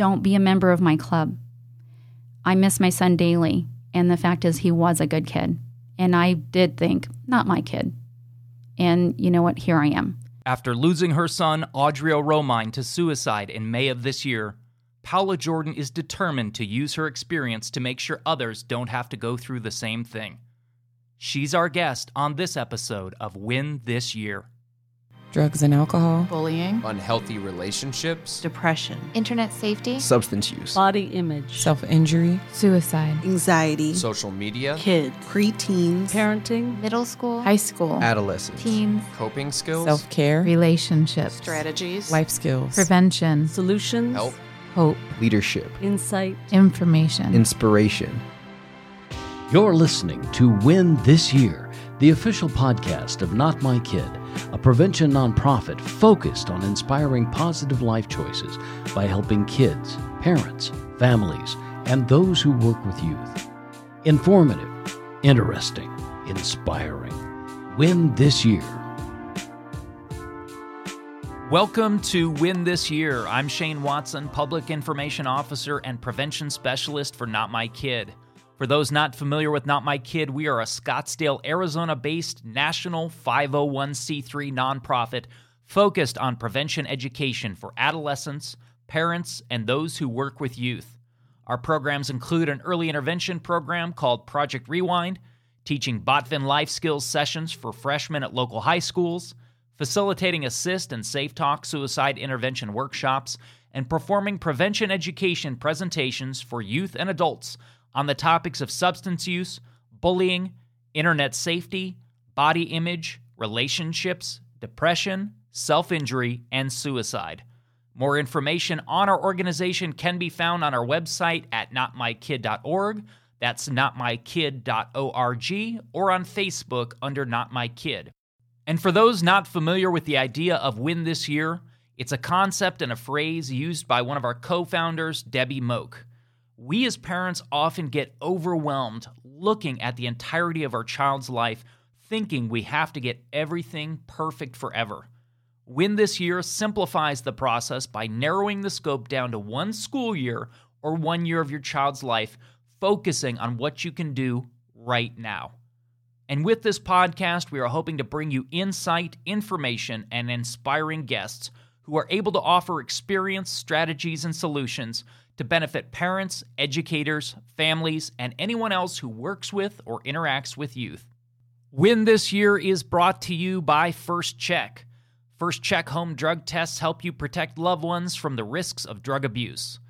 don't be a member of my club. I miss my son daily, and the fact is, he was a good kid. And I did think, not my kid. And you know what? Here I am. After losing her son, Audrio Romine, to suicide in May of this year, Paula Jordan is determined to use her experience to make sure others don't have to go through the same thing. She's our guest on this episode of Win This Year. Drugs and alcohol, bullying, unhealthy relationships, depression, internet safety, substance use, body image, self injury, suicide, anxiety, social media, kids, preteens, parenting, middle school, high school, adolescence, teens, coping skills, self care, relationships, strategies, life skills, prevention, solutions, help, hope, leadership, insight, information, inspiration. You're listening to Win This Year, the official podcast of Not My Kid, a prevention nonprofit focused on inspiring positive life choices by helping kids, parents, families, and those who work with youth. Informative, interesting, inspiring. Win This Year. Welcome to Win This Year. I'm Shane Watson, Public Information Officer and Prevention Specialist for Not My Kid. For those not familiar with Not My Kid, we are a Scottsdale, Arizona based national 501c3 nonprofit focused on prevention education for adolescents, parents, and those who work with youth. Our programs include an early intervention program called Project Rewind, teaching Botvin life skills sessions for freshmen at local high schools facilitating ASIST and safeTALK suicide intervention workshops, and performing prevention education presentations for youth and adults on the topics of substance use, bullying, internet safety, body image, relationships, depression, self injury, and suicide. More information on our organization can be found on our website at notmykid.org. That's notmykid.org or on Facebook under Not My Kid. And for those not familiar with the idea of Win This Year, it's a concept and a phrase used by one of our co founders, Debbie Moak. We as parents often get overwhelmed looking at the entirety of our child's life, thinking we have to get everything perfect forever. Win This Year simplifies the process by narrowing the scope down to one school year or one year of your child's life, focusing on what you can do right now. And with this podcast, we are hoping to bring you insight, information, and inspiring guests who are able to offer experience, strategies, and solutions to benefit parents, educators, families, and anyone else who works with or interacts with youth. Win This Year is brought to you by First Check. First Check home drug tests help you protect loved ones from the risks of drug abuse.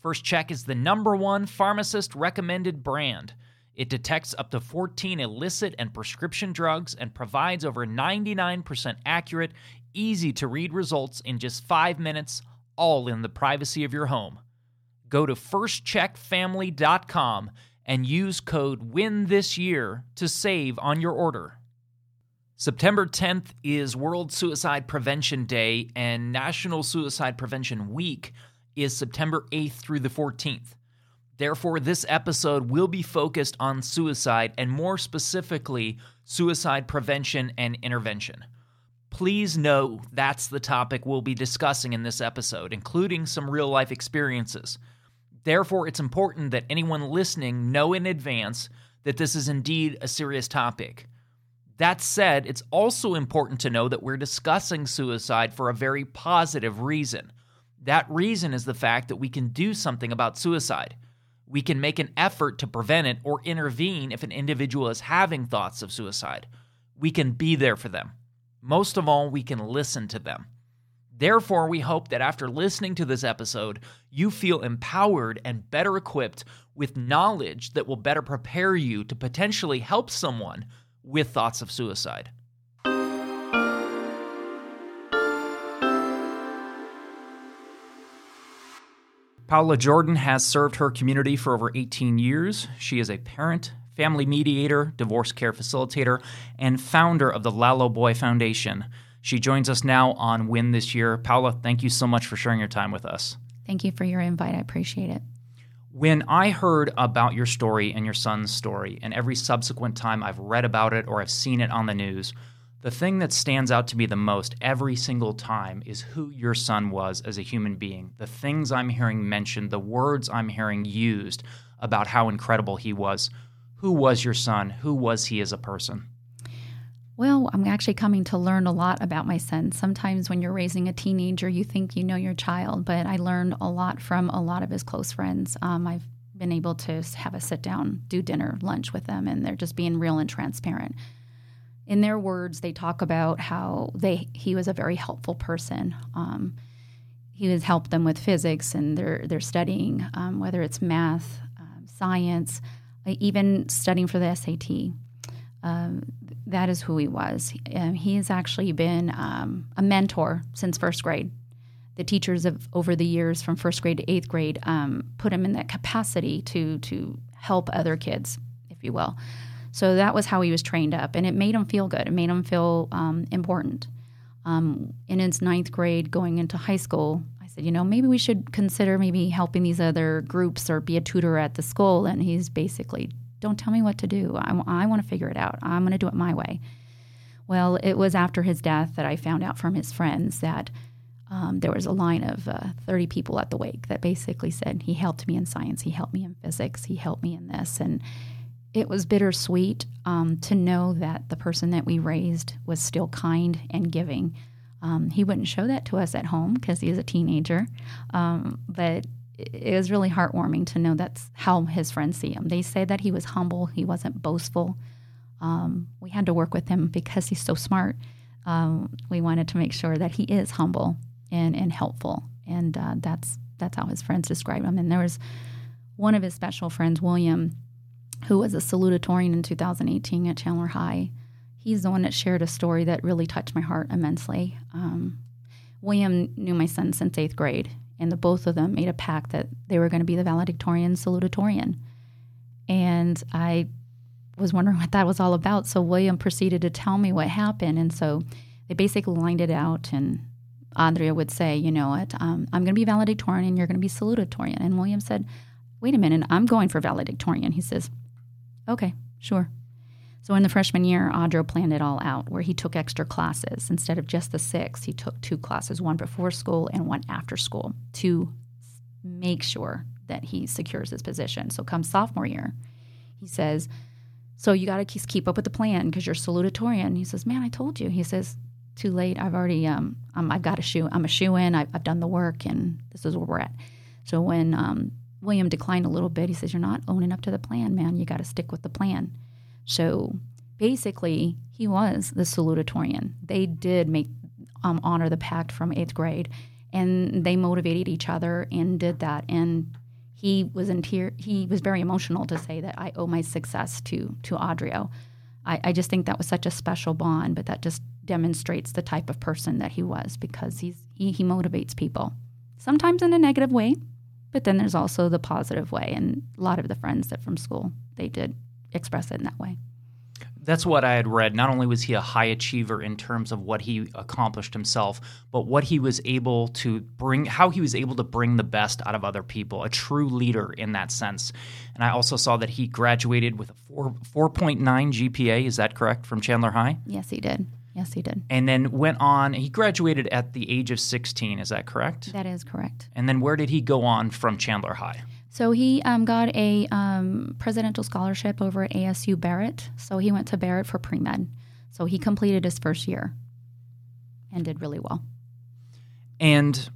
First Check is the number one pharmacist recommended brand. It detects up to 14 illicit and prescription drugs and provides over 99% accurate, easy to read results in just five minutes, all in the privacy of your home. Go to firstcheckfamily.com and use code WIN this year to save on your order. September 10th is World Suicide Prevention Day, and National Suicide Prevention Week is September 8th through the 14th. Therefore, this episode will be focused on suicide and more specifically, suicide prevention and intervention. Please know that's the topic we'll be discussing in this episode, including some real life experiences. Therefore, it's important that anyone listening know in advance that this is indeed a serious topic. That said, it's also important to know that we're discussing suicide for a very positive reason. That reason is the fact that we can do something about suicide. We can make an effort to prevent it or intervene if an individual is having thoughts of suicide. We can be there for them. Most of all, we can listen to them. Therefore, we hope that after listening to this episode, you feel empowered and better equipped with knowledge that will better prepare you to potentially help someone with thoughts of suicide. Paula Jordan has served her community for over 18 years. She is a parent, family mediator, divorce care facilitator, and founder of the Lalo Boy Foundation. She joins us now on Win This Year. Paula, thank you so much for sharing your time with us. Thank you for your invite. I appreciate it. When I heard about your story and your son's story, and every subsequent time I've read about it or I've seen it on the news, The thing that stands out to me the most every single time is who your son was as a human being. The things I'm hearing mentioned, the words I'm hearing used about how incredible he was. Who was your son? Who was he as a person? Well, I'm actually coming to learn a lot about my son. Sometimes when you're raising a teenager, you think you know your child, but I learned a lot from a lot of his close friends. Um, I've been able to have a sit down, do dinner, lunch with them, and they're just being real and transparent. In their words, they talk about how they he was a very helpful person. Um, he has helped them with physics and their their studying, um, whether it's math, um, science, uh, even studying for the SAT. Um, that is who he was. Um, he has actually been um, a mentor since first grade. The teachers of over the years, from first grade to eighth grade, um, put him in that capacity to to help other kids, if you will. So that was how he was trained up, and it made him feel good. It made him feel um, important. In his ninth grade, going into high school, I said, you know, maybe we should consider maybe helping these other groups or be a tutor at the school. And he's basically don't tell me what to do. I, I want to figure it out. I'm going to do it my way. Well, it was after his death that I found out from his friends that um, there was a line of uh, 30 people at the wake that basically said, He helped me in science, he helped me in physics, he helped me in this. And it was bittersweet um, to know that the person that we raised was still kind and giving. Um, he wouldn't show that to us at home because he was a teenager, um, but it was really heartwarming to know that's how his friends see him. They say that he was humble, he wasn't boastful. Um, we had to work with him because he's so smart. Um, we wanted to make sure that he is humble and, and helpful, and uh, that's that's how his friends describe him. And there was one of his special friends, William, who was a salutatorian in 2018 at Chandler High. He's the one that shared a story that really touched my heart immensely. Um, William knew my son since eighth grade, and the both of them made a pact that they were going to be the valedictorian salutatorian. And I was wondering what that was all about. So William proceeded to tell me what happened, and so they basically lined it out. And Audrio would say, "You know what? Um, I'm going to be valedictorian, and you're going to be salutatorian." And William said, "Wait a minute, I'm going for valedictorian." He says, "Okay, sure." So in the freshman year, Audrio planned it all out where he took extra classes. Instead of just the six, he took two classes, one before school and one after school to make sure that he secures his position. So come sophomore year, he says, so you got to keep up with the plan because you're salutatorian. He says, man, I told you. He says, too late. I've already, um, I've got a shoe. I'm a shoe in. I've, I've, done the work, and this is where we're at. So when um, William declined a little bit, he says, you're not owning up to the plan, man. You got to stick with the plan. So basically, he was the salutatorian. They did make um, honor the pact from eighth grade, and they motivated each other and did that. And he was in tear. He was very emotional to say that I owe my success to to Audrio. I, I just think that was such a special bond, but that just demonstrates the type of person that he was because he's he, he motivates people, sometimes in a negative way, but then there's also the positive way. And a lot of the friends that from school they did express it in that way. That's what I had read. Not only was he a high achiever in terms of what he accomplished himself, but what he was able to bring, how he was able to bring the best out of other people, a true leader in that sense. And I also saw that he graduated with a 4, 4.9 GPA. Is that correct from Chandler High? Yes, he did. Yes, he did. And then went on, he graduated at the age of 16. Is that correct? That is correct. And then where did he go on from Chandler High? So he um, got a um, presidential scholarship over at ASU Barrett. So he went to Barrett for pre med. So he completed his first year and did really well. And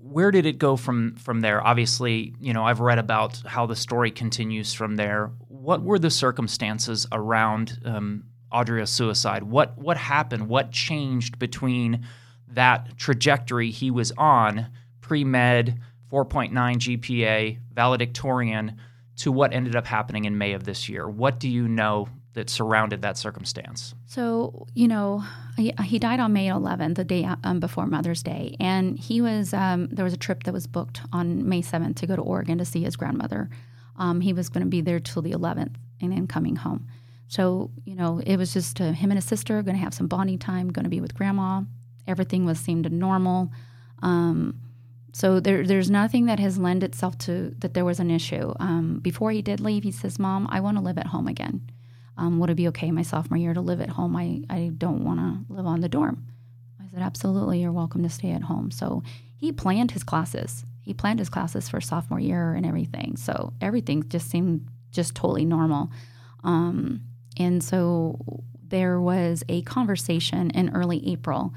where did it go from from there? Obviously, you know, I've read about how the story continues from there. What were the circumstances around um, Audrio's suicide? What what happened? What changed between that trajectory he was on pre med? 4.9 GPA, valedictorian, to what ended up happening in May of this year. What do you know that surrounded that circumstance? So, you know, he, he died on May 11th, the day um, before Mother's Day. And he was, um, there was a trip that was booked on May 7th to go to Oregon to see his grandmother. Um, he was going to be there till the 11th and then coming home. So, you know, it was just uh, him and his sister going to have some bonding time, going to be with grandma. Everything was seemed normal. Um, so there, there's nothing that has lent itself to that there was an issue. Um, before he did leave, he says, "Mom, I want to live at home again. Um, would it be okay my sophomore year to live at home? I, I don't want to live on the dorm. I said, absolutely, you're welcome to stay at home. So he planned his classes. He planned his classes for sophomore year and everything. So everything just seemed just totally normal. Um, and so there was a conversation in early April,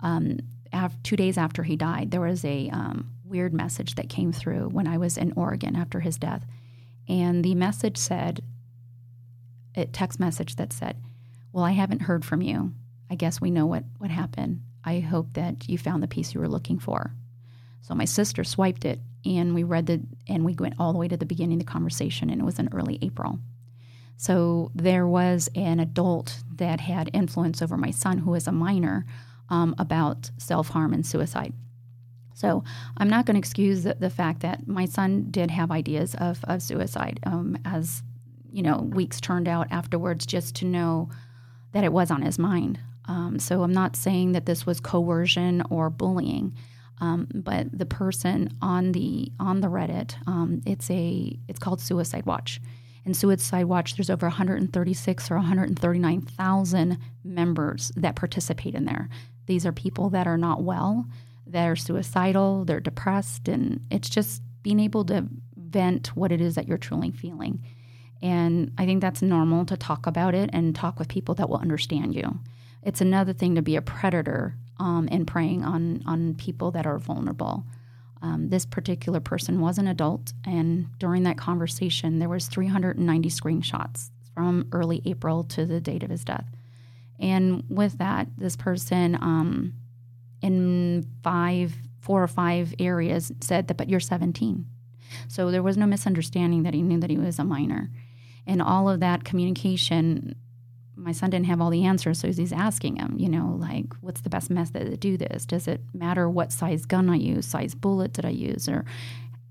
um, af- two days after he died. There was a um, weird message that came through when I was in Oregon after his death. And the message said, a text message that said, Well, I haven't heard from you. I guess we know what, what happened. I hope that you found the piece you were looking for. So my sister swiped it and we read the and we went all the way to the beginning of the conversation and it was in early April. So there was an adult that had influence over my son who was a minor um, about self harm and suicide. So I'm not going to excuse the, the, fact that my son did have ideas of, of suicide um, as you know weeks turned out afterwards just to know that it was on his mind. Um, so I'm not saying that this was coercion or bullying. Um, but the person on the on the Reddit, um, it's a it's called Suicide Watch. And Suicide Watch, there's over 136 or 139,000 members that participate in there. These are people that are not well, that are suicidal, they're depressed, and it's just being able to vent what it is that you're truly feeling. And I think that's normal to talk about it and talk with people that will understand you. It's another thing to be a predator um, and preying on on people that are vulnerable. Um, this particular person was an adult, and during that conversation, there was 390 screenshots from early April to the date of his death. And with that, this person, um, in five, four or five areas, said that, "But you're 17." So there was no misunderstanding that he knew that he was a minor, and all of that communication my son didn't have all the answers, so he's asking him, you know, like, what's the best method to do this? Does it matter what size gun I use, size bullet did I use, or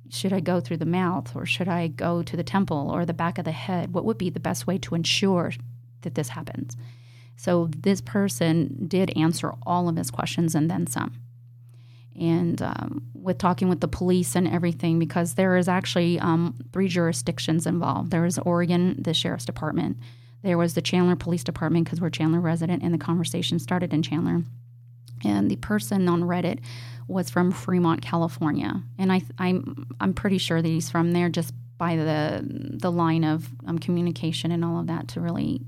should I go through the mouth, or should I go to the temple or the back of the head? What would be the best way to ensure that this happens? So this person did answer all of his questions and then some. And um, with talking with the police and everything, because there is actually um, three jurisdictions involved. There is Oregon, the sheriff's department there was the Chandler Police Department because we're Chandler resident, and the conversation started in Chandler. And the person on Reddit was from Fremont, California, and I, I'm I'm pretty sure that he's from there just by the the line of um, communication and all of that to really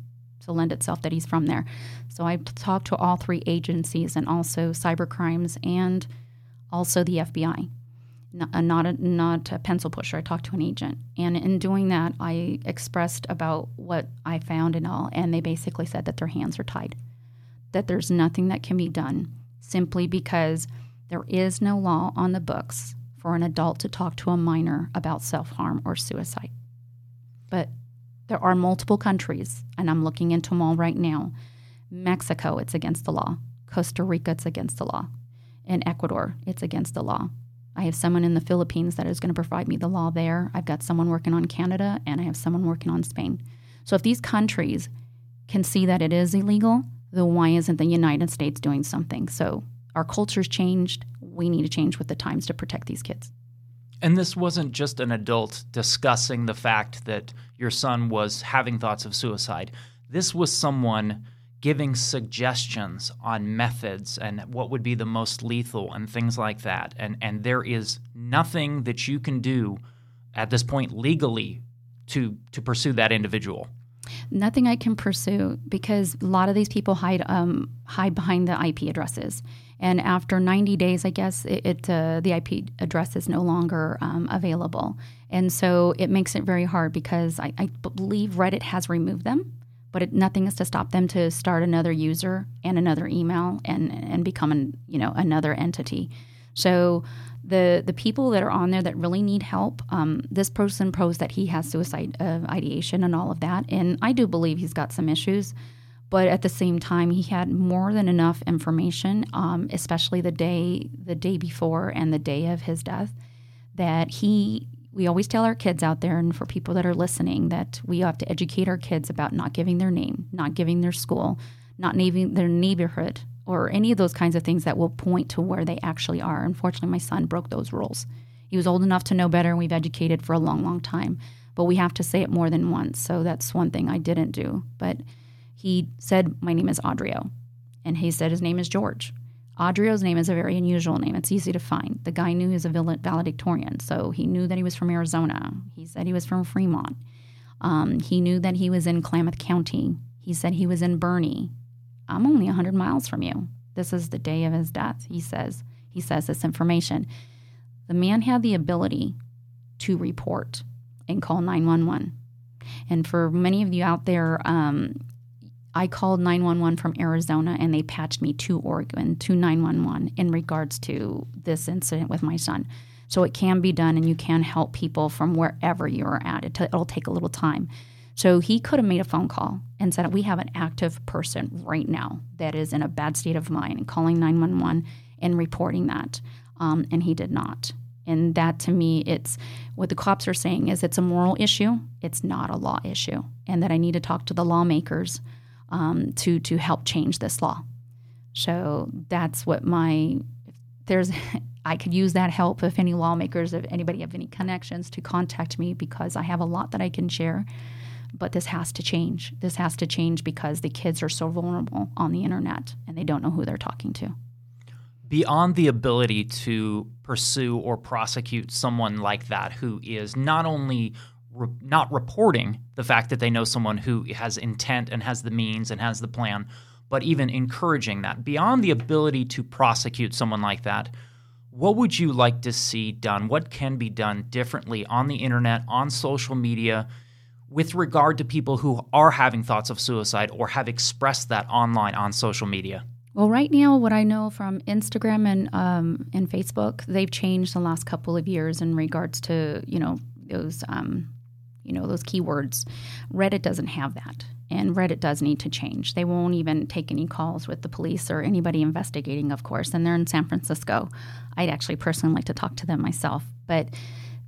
to lend itself that he's from there. So I talked to all three agencies and also cyber crimes and also the FBI not, uh, not a, not a pencil pusher. I talked to an agent, and in doing that, I expressed about what I found and all, and they basically said that their hands are tied, that there's nothing that can be done simply because there is no law on the books for an adult to talk to a minor about self harm or suicide. But there are multiple countries, and I'm looking into them all right now. Mexico, it's against the law. Costa Rica, it's against the law. In Ecuador, it's against the law. I have someone in the Philippines that is going to provide me the law there. I've got someone working on Canada, and I have someone working on Spain. So if these countries can see that it is illegal, then why isn't the United States doing something? So our culture's changed. We need to change with the times to protect these kids. And this wasn't just an adult discussing the fact that your son was having thoughts of suicide. This was someone giving suggestions on methods and what would be the most lethal and things like that. And and there is nothing that you can do at this point legally to to pursue that individual. Nothing I can pursue because a lot of these people hide um, hide behind the IP addresses, and after 90 days, I guess it, it uh, the IP address is no longer um, available, and so it makes it very hard because I, I believe Reddit has removed them but it, nothing is to stop them to start another user and another email and and become an, you know another entity. So the the people that are on there that really need help, um, this person posed that he has suicide uh, ideation and all of that, and I do believe he's got some issues. But at the same time, he had more than enough information, um, especially the day the day before and the day of his death, that he we always tell our kids out there and for people that are listening that we have to educate our kids about not giving their name, not giving their school, not naming their neighborhood, or any of those kinds of things that will point to where they actually are. Unfortunately, my son broke those rules. He was old enough to know better, and we've educated for a long, long time. but we have to say it more than once. So that's one thing I didn't do. But he said, My name is Audrio. And he said his name is George. Audrio's name is a very unusual name. It's easy to find. The guy knew he was a valedictorian, so he knew that he was from Arizona. He said he was from Fremont. Um, he knew that he was in Klamath County. He said he was in Burney. I'm only 100 miles from you. This is the day of his death, he says. He says this information. The man had the ability to report and call 911. And for many of you out there, um, I called 911 from Arizona and they patched me to Oregon to 911 in regards to this incident with my son. So it can be done and you can help people from wherever you're at. It will take a little time. So he could have made a phone call and said, We have an active person right now that is in a bad state of mind and calling 911 and reporting that. Um, and he did not. And that to me, it's what the cops are saying is it's a moral issue, it's not a law issue, and that I need to talk to the lawmakers um, to to help change this law. So that's what my there's I could use that help if any lawmakers, if anybody have any connections, to contact me because I have a lot that I can share. But this has to change. This has to change because the kids are so vulnerable on the internet and they don't know who they're talking to. Beyond the ability to pursue or prosecute someone like that who is not only re- not reporting the fact that they know someone who has intent and has the means and has the plan, but even encouraging that. Beyond the ability to prosecute someone like that, what would you like to see done? What can be done differently on the internet, on social media, with regard to people who are having thoughts of suicide or have expressed that online on social media? Well, right now, what I know from Instagram and um, and Facebook, they've changed the last couple of years in regards to you know those um, you know, those keywords. Reddit doesn't have that. And Reddit does need to change. They won't even take any calls with the police or anybody investigating, of course. And they're in San Francisco. I'd actually personally like to talk to them myself. But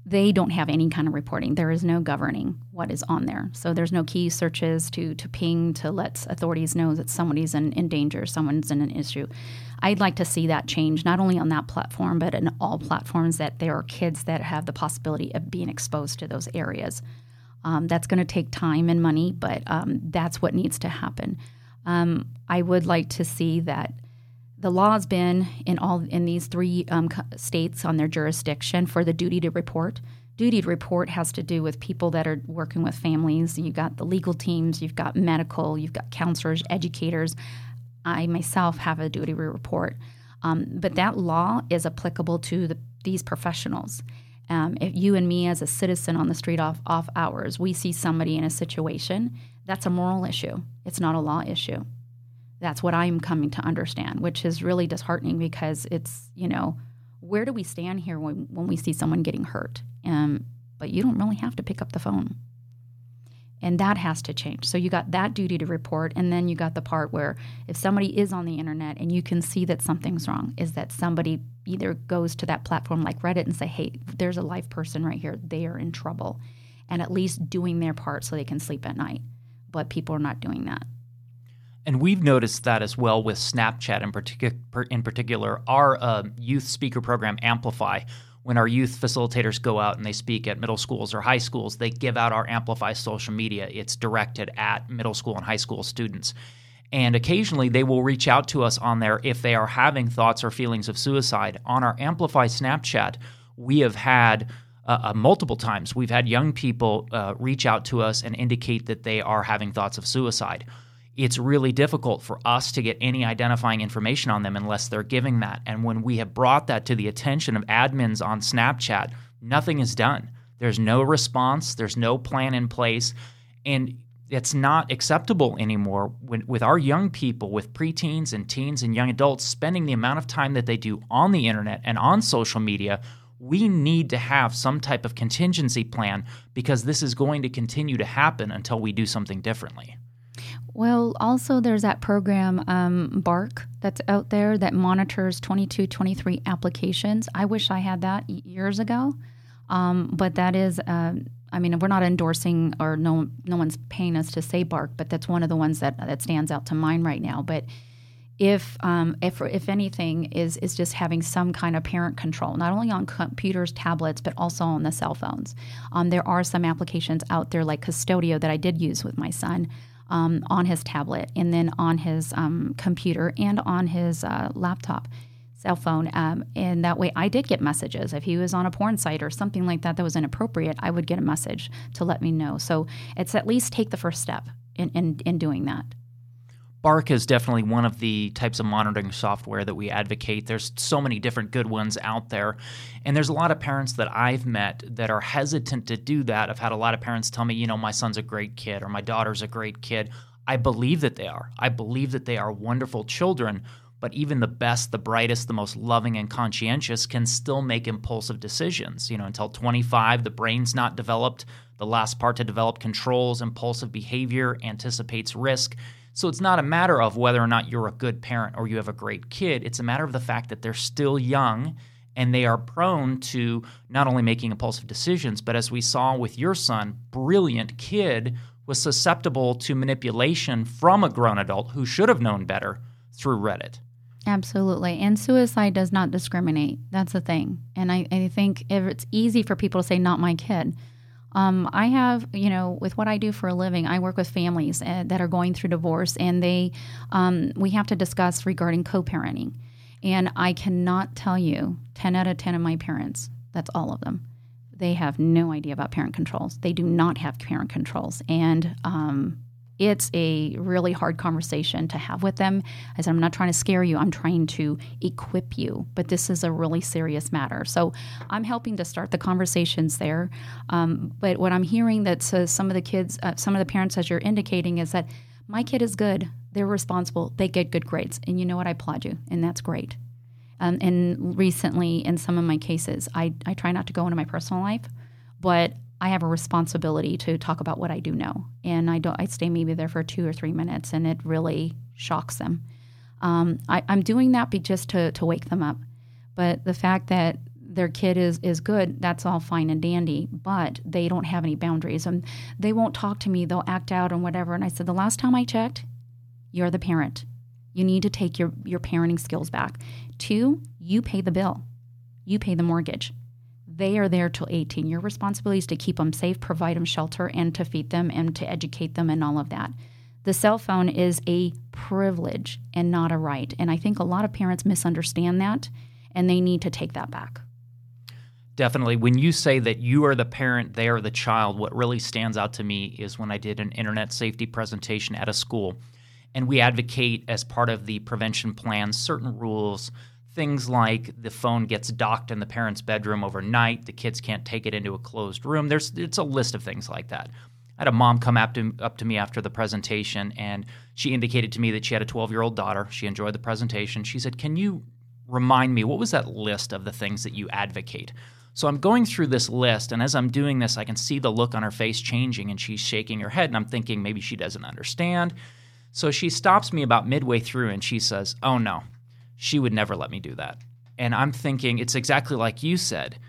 they don't have any kind of reporting. There is no governing what is on there. So there's no key searches to to ping to let authorities know that somebody's in, in danger, someone's in an issue. I'd like to see that change, not only on that platform, but in all platforms that there are kids that have the possibility of being exposed to those areas. Um, that's going to take time and money, but um, that's what needs to happen. Um, I would like to see that the law has been in all in these three um, states on their jurisdiction for the duty to report. Duty to report has to do with people that are working with families. You've got the legal teams, you've got medical, you've got counselors, educators. I myself have a duty to report. Um, but that law is applicable to the, these professionals. Um, if you and me, as a citizen on the street off off hours, we see somebody in a situation, that's a moral issue. It's not a law issue. That's what I'm coming to understand, which is really disheartening because it's you know where do we stand here when when we see someone getting hurt? Um, but you don't really have to pick up the phone and that has to change. So you got that duty to report, and then you got the part where if somebody is on the internet and you can see that something's wrong, is that somebody either goes to that platform like Reddit and say, "Hey, there's a live person right here; they are in trouble," and at least doing their part so they can sleep at night. But people are not doing that. And we've noticed that as well with Snapchat in, in particular. Our uh, youth speaker program, Amplify, when our youth facilitators go out and they speak at middle schools or high schools, they give out our Amplify social media. It's directed at middle school and high school students. And occasionally they will reach out to us on there if they are having thoughts or feelings of suicide. On our Amplify Snapchat, we have had uh, uh, multiple times, we've had young people uh, reach out to us and indicate that they are having thoughts of suicide it's really difficult for us to get any identifying information on them unless they're giving that. And when we have brought that to the attention of admins on Snapchat, nothing is done. There's no response, there's no plan in place. And it's not acceptable anymore when, with our young people, with preteens and teens and young adults spending the amount of time that they do on the internet and on social media. We need to have some type of contingency plan because this is going to continue to happen until we do something differently. Well, also there's that program um, Bark that's out there that monitors 22, 23 applications. I wish I had that years ago, um, but that is. Uh, I mean, we're not endorsing or no no one's paying us to say Bark, but that's one of the ones that that stands out to mind right now. But if um, if if anything is is just having some kind of parent control, not only on computers, tablets, but also on the cell phones. Um, there are some applications out there like Qustodio that I did use with my son. Um, on his tablet, and then on his um, computer, and on his uh, laptop, cell phone, um, and that way I did get messages. If he was on a porn site or something like that that was inappropriate, I would get a message to let me know. So it's at least take the first step in in, in doing that. Bark is definitely one of the types of monitoring software that we advocate. There's so many different good ones out there. And there's a lot of parents that I've met that are hesitant to do that. I've had a lot of parents tell me, you know, my son's a great kid or my daughter's a great kid. I believe that they are. I believe that they are wonderful children. But even the best, the brightest, the most loving and conscientious can still make impulsive decisions. You know, until 25, the brain's not developed. The last part to develop controls impulsive behavior, anticipates risk. So it's not a matter of whether or not you're a good parent or you have a great kid. It's a matter of the fact that they're still young and they are prone to not only making impulsive decisions, but as we saw with your son, brilliant kid was susceptible to manipulation from a grown adult who should have known better through Reddit. Absolutely. And suicide does not discriminate. That's the thing. And I, I think it's easy for people to say, not my kid. Um, I have, you know, with what I do for a living, I work with families uh, that are going through divorce, and they, um, we have to discuss regarding co-parenting. And I cannot tell you, ten out of ten of my parents, that's all of them, they have no idea about parent controls. They do not have parent controls, and um, it's a really hard conversation to have with them. I said, I'm not trying to scare you, I'm trying to equip you, but this is a really serious matter. So I'm helping to start the conversations there. Um, but what I'm hearing that says some of the kids, uh, some of the parents, as you're indicating, is that my kid is good, they're responsible, they get good grades. And you know what? I applaud you, and that's great. Um, and recently, in some of my cases, I, I try not to go into my personal life, but I have a responsibility to talk about what I do know, and I don't. I stay maybe there for two or three minutes, and it really shocks them. Um, I, am doing that be just to to wake them up, but the fact that their kid is is good, that's all fine and dandy, but they don't have any boundaries, and they won't talk to me. They'll act out and whatever. And I said, the last time I checked, you're the parent. You need to take your your parenting skills back. Two, you pay the bill, you pay the mortgage they are there till 18. Your responsibility is to keep them safe, provide them shelter, and to feed them and to educate them and all of that. The cell phone is a privilege and not a right. And I think a lot of parents misunderstand that and they need to take that back. Definitely. When you say that you are the parent, they are the child, what really stands out to me is when I did an internet safety presentation at a school. And we advocate, as part of the prevention plan, certain rules things like the phone gets docked in the parent's bedroom overnight, the kids can't take it into a closed room. There's it's a list of things like that. I had a mom come up to, up to me after the presentation, and she indicated to me that she had a 12 year old daughter. She enjoyed the presentation. She said, Can you remind me, what was that list of the things that you advocate? So I'm going through this list, and as I'm doing this, I can see the look on her face changing, and she's shaking her head, and I'm thinking maybe she doesn't understand. So she stops me about midway through and she says, Oh no, she would never let me do that. And I'm thinking it's exactly like you said.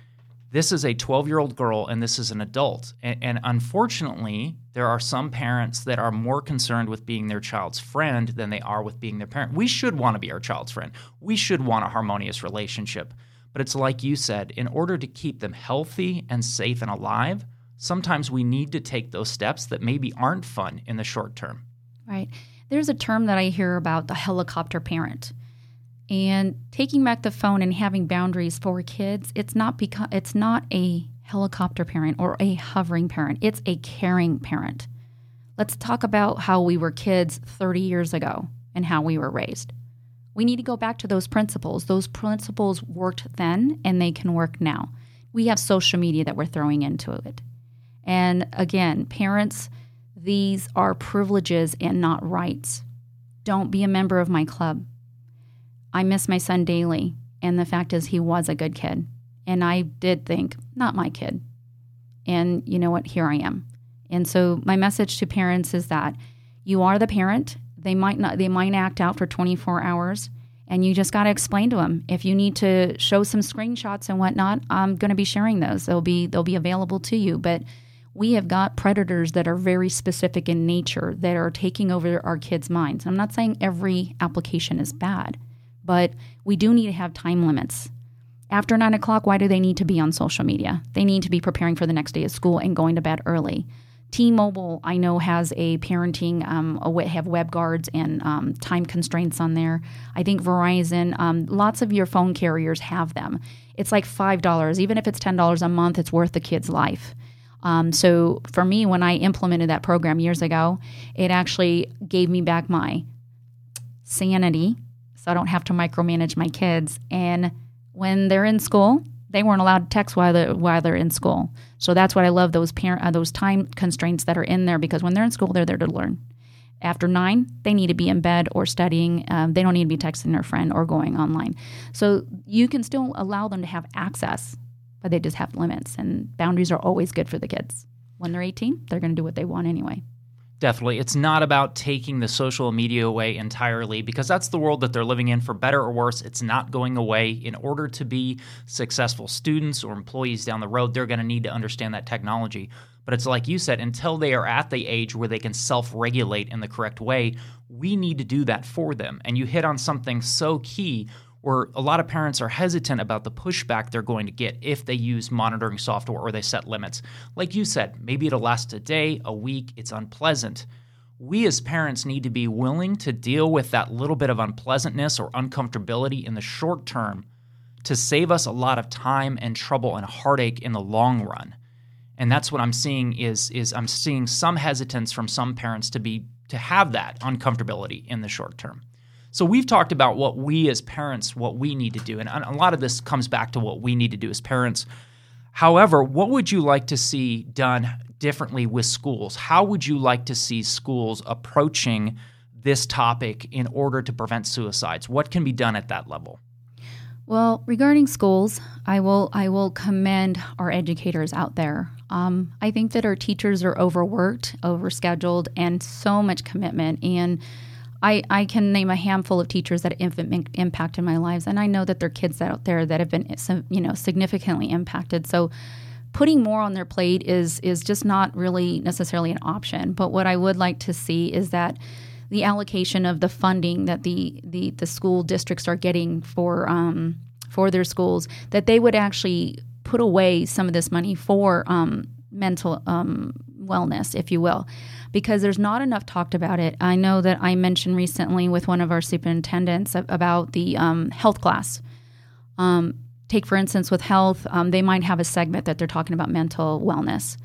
This is a 12 year old girl and this is an adult. And, and, unfortunately, there are some parents that are more concerned with being their child's friend than they are with being their parent. We should want to be our child's friend, we should want a harmonious relationship. But it's like you said, in order to keep them healthy and safe and alive, sometimes we need to take those steps that maybe aren't fun in the short term. Right. There's a term that I hear about the helicopter parent and taking back the phone and having boundaries for kids it's not because it's not a helicopter parent or a hovering parent. It's a caring parent. Let's talk about how we were kids 30 years ago and how we were raised. We need to go back to those principles. Those principles worked then and they can work now. We have social media that we're throwing into it. And again parents these are privileges and not rights. Don't be a member of my club I miss my son daily. And the fact is, he was a good kid. And I did think, not my kid. And you know what? Here I am. And so my message to parents is that you are the parent. They might not they might act out for 24 hours and you just got to explain to them if you need to show some screenshots and whatnot i'm going to be sharing those they'll be they'll be available to you but we have got predators that are very specific in nature that are taking over our kids' minds. I'm not saying every application is bad, but we do need to have time limits. After nine o'clock, why do they need to be on social media? They need to be preparing for the next day of school and going to bed early. T-Mobile, I know, has a parenting, um, have web guards and um, time constraints on there. I think Verizon, um, lots of your phone carriers have them. It's like five dollars, even if it's ten dollars a month, it's worth the kid's life. Um, so for me, when I implemented that program years ago, it actually gave me back my sanity, so I don't have to micromanage my kids. And when they're in school, they weren't allowed to text while they're, while they're in school. So that's what I love those parent uh, those time constraints that are in there because when they're in school, they're there to learn. After nine, they need to be in bed or studying. Um, they don't need to be texting their friend or going online. So you can still allow them to have access, but they just have limits. And boundaries are always good for the kids. When they're 18, they're going to do what they want anyway. Definitely. It's not about taking the social media away entirely because that's the world that they're living in for better or worse. It's not going away. In order to be successful students or employees down the road, they're going to need to understand that technology. But it's like you said, until they are at the age where they can self regulate in the correct way, we need to do that for them. And you hit on something so key where a lot of parents are hesitant about the pushback they're going to get if they use monitoring software or they set limits. Like you said, maybe it'll last a day, a week, it's unpleasant. We as parents need to be willing to deal with that little bit of unpleasantness or uncomfortability in the short term to save us a lot of time and trouble and heartache in the long run. And that's what I'm seeing is is I'm seeing some hesitance from some parents to be to have that uncomfortability in the short term. So we've talked about what we as parents, what we need to do, and a lot of this comes back to what we need to do as parents. However, what would you like to see done differently with schools? How would you like to see schools approaching this topic in order to prevent suicides? What can be done at that level? Well, regarding schools, I will I will commend our educators out there. Um, I think that our teachers are overworked, overscheduled, and so much commitment. And I, I can name a handful of teachers that have impacted my lives, and I know that there are kids out there that have been, you know, significantly impacted. So, putting more on their plate is is just not really necessarily an option. But what I would like to see is that the allocation of the funding that the the, the school districts are getting for um, for their schools, that they would actually put away some of this money for um, mental um, wellness, if you will because there's not enough talked about it. I know that I mentioned recently with one of our superintendents about the um, health class. Um, take, for instance, with health, um, they might have a segment that they're talking about mental wellness.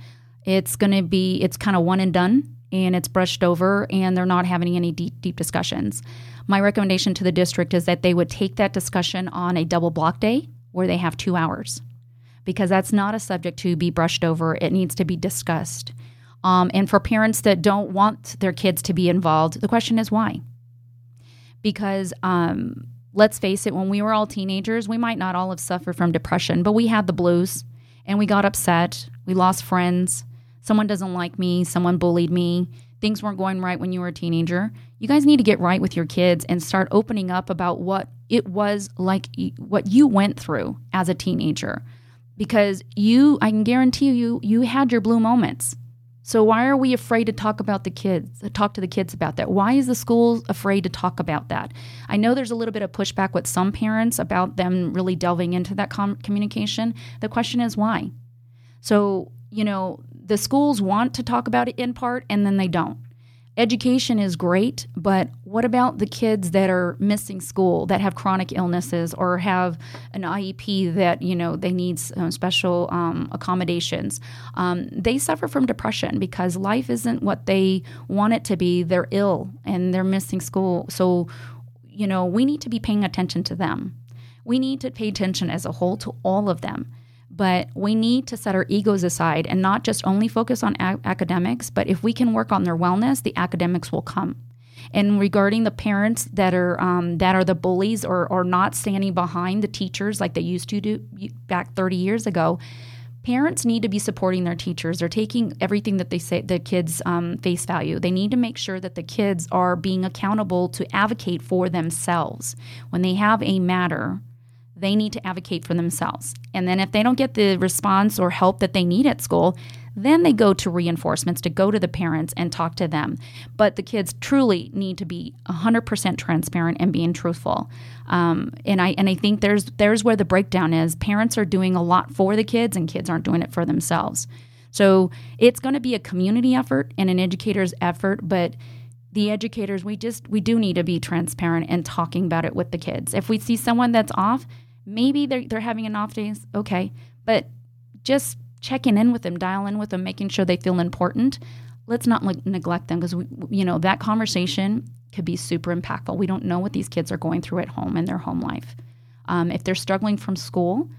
It's going to be, it's kind of one and done and it's brushed over and they're not having any deep, deep discussions. My recommendation to the district is that they would take that discussion on a double block day where they have two hours because that's not a subject to be brushed over. It needs to be discussed. Um, and for parents that don't want their kids to be involved, the question is why? Because um, let's face it, when we were all teenagers, we might not all have suffered from depression, but we had the blues and we got upset. We lost friends. Someone doesn't like me. Someone bullied me. Things weren't going right when you were a teenager. You guys need to get right with your kids and start opening up about what it was like, what you went through as a teenager. Because you, I can guarantee you, you had your blue moments so why are we afraid to talk about the kids, uh, talk to the kids about that? Why is the school afraid to talk about that? I know there's a little bit of pushback with some parents about them really delving into that com- communication. The question is why? So, you know, the schools want to talk about it in part and then they don't education is great, but what about the kids that are missing school, that have chronic illnesses, or have an IEP that you know they need uh, special um, accommodations? Um, they suffer from depression because life isn't what they want it to be. They're ill and they're missing school, so you know we need to be paying attention to them. We need to pay attention as a whole to all of them but we need to set our egos aside and not just only focus on a- academics, but if we can work on their wellness, the academics will come. And regarding the parents that are um, that are the bullies or, or not standing behind the teachers like they used to do back 30 years ago, parents need to be supporting their teachers. They're taking everything that they say the kids um, face value. They need to make sure that the kids are being accountable to advocate for themselves when they have a matter they need to advocate for themselves. And then if they don't get the response or help that they need at school, Then they go to reinforcements to go to the parents and talk to them. But the kids truly need to be 100% transparent and being truthful. Um, and I and I think there's there's where the breakdown is. Parents are doing a lot for the kids, and kids aren't doing it for themselves. So it's going to be a community effort and an educator's effort, but the educators we just we do need to be transparent and talking about it with the kids. If we see someone that's off, maybe they're they're having an off day, okay, but just checking in with them, dialing in with them, making sure they feel important. Let's not like, neglect them because we, you know, that conversation could be super impactful. We don't know what these kids are going through at home in their home life. Um, if they're struggling from school,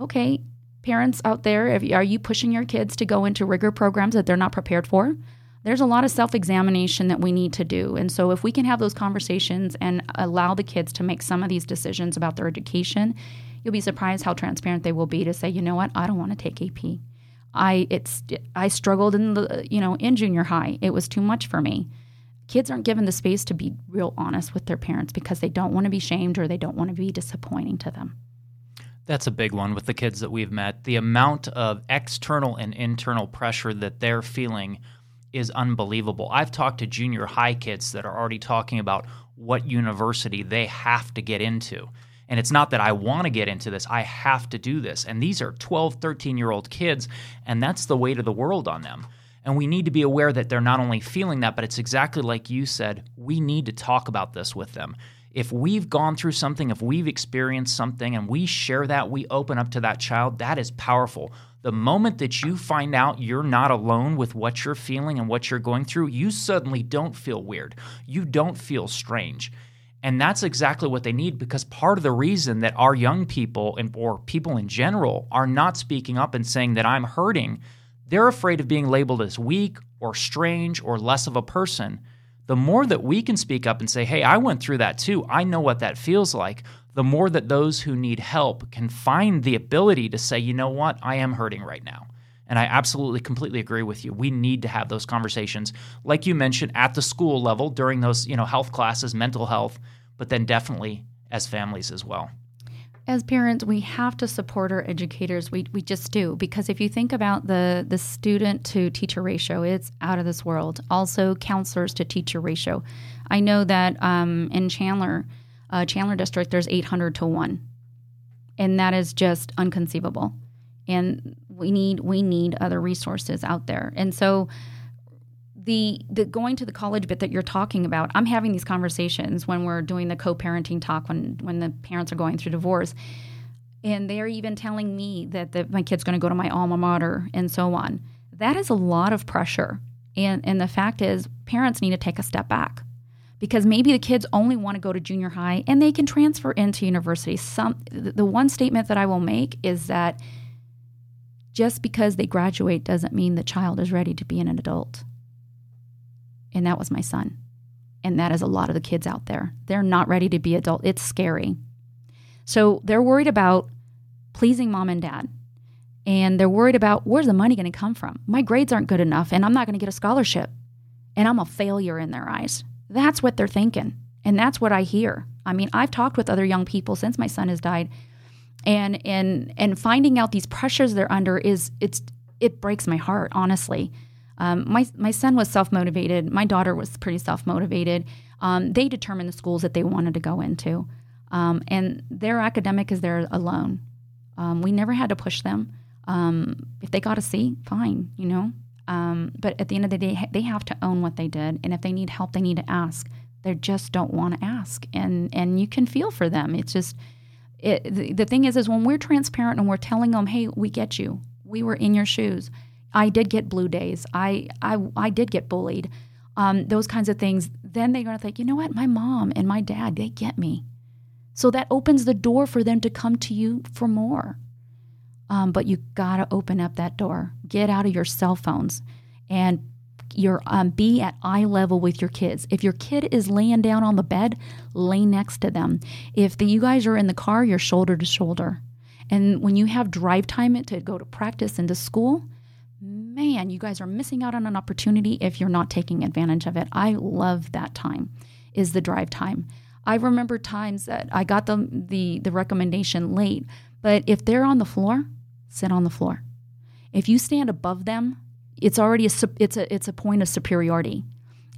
okay, parents out there, if, are you pushing your kids to go into rigor programs that they're not prepared for? There's a lot of self examination that we need to do. And so, if we can have those conversations and allow the kids to make some of these decisions about their education, you'll be surprised how transparent they will be to say, you know what, I don't want to take AP. I it's I struggled in the you know in junior high. It was too much for me. Kids aren't given the space to be real honest with their parents because they don't want to be shamed or they don't want to be disappointing to them. That's a big one with the kids that we've met. The amount of external and internal pressure that they're feeling is unbelievable. I've talked to junior high kids that are already talking about what university they have to get into. And it's not that I want to get into this, I have to do this. And these are 12, 13 year old kids, and that's the weight of the world on them. And we need to be aware that they're not only feeling that, but it's exactly like you said. We need to talk about this with them. If we've gone through something, if we've experienced something, and we share that, we open up to that child, that is powerful. The moment that you find out you're not alone with what you're feeling and what you're going through, you suddenly don't feel weird. You don't feel strange. And that's exactly what they need because part of the reason that our young people and or people in general are not speaking up and saying that I'm hurting, they're afraid of being labeled as weak or strange or less of a person. The more that we can speak up and say, "Hey, I went through that too. I know what that feels like." The more that those who need help can find the ability to say, "You know what? I am hurting right now." And I absolutely completely agree with you. We need to have those conversations like you mentioned at the school level during those, you know, health classes, mental health, but then definitely as families as well. As parents, we have to support our educators. We, we just do because if you think about the the student to teacher ratio, it's out of this world. Also, counselors to teacher ratio. I know that um, in Chandler, uh, Chandler District, there's 800 to one, and that is just unconceivable. And we need we need other resources out there. And so the the going to the college bit that you're talking about, I'm having these conversations when we're doing the co-parenting talk when when the parents are going through divorce, and they're even telling me that the, my kid's going to go to my alma mater and so on. That is a lot of pressure, and and the fact is, parents need to take a step back because maybe the kids only want to go to junior high and they can transfer into university. Some the one statement that I will make is that just because they graduate doesn't mean the child is ready to be an adult and that was my son. And that is a lot of the kids out there. They're not ready to be adult. It's scary. So they're worried about pleasing mom and dad. And they're worried about where's the money going to come from? My grades aren't good enough and I'm not going to get a scholarship. And I'm a failure in their eyes. That's what they're thinking. And that's what I hear. I mean, I've talked with other young people since my son has died and and and finding out these pressures they're under is it's it breaks my heart, honestly. Um, my my son was self motivated. My daughter was pretty self motivated. Um, they determined the schools that they wanted to go into, um, and their academic is there alone. Um, we never had to push them. Um, if they got a C, fine, you know. Um, but at the end of the day, they have to own what they did, and if they need help, they need to ask. They just don't want to ask, and and you can feel for them. It's just it, the, the thing is, is when we're transparent and we're telling them, hey, we get you. We were in your shoes I did get blue days. I I, I did get bullied. Um, those kinds of things. Then they're going to think, you know what? My mom and my dad, they get me. So that opens the door for them to come to you for more. Um, but you got to open up that door. Get out of your cell phones and your um, be at eye level with your kids. If your kid is laying down on the bed, lay next to them. If the, you guys are in the car, you're shoulder to shoulder. And when you have drive time to go to practice and to school, man, you guys are missing out on an opportunity if you're not taking advantage of it. I love that time, is the drive time. I remember times that I got the, the, the recommendation late, but if they're on the floor, sit on the floor. If you stand above them it's already a it's a it's a point of superiority.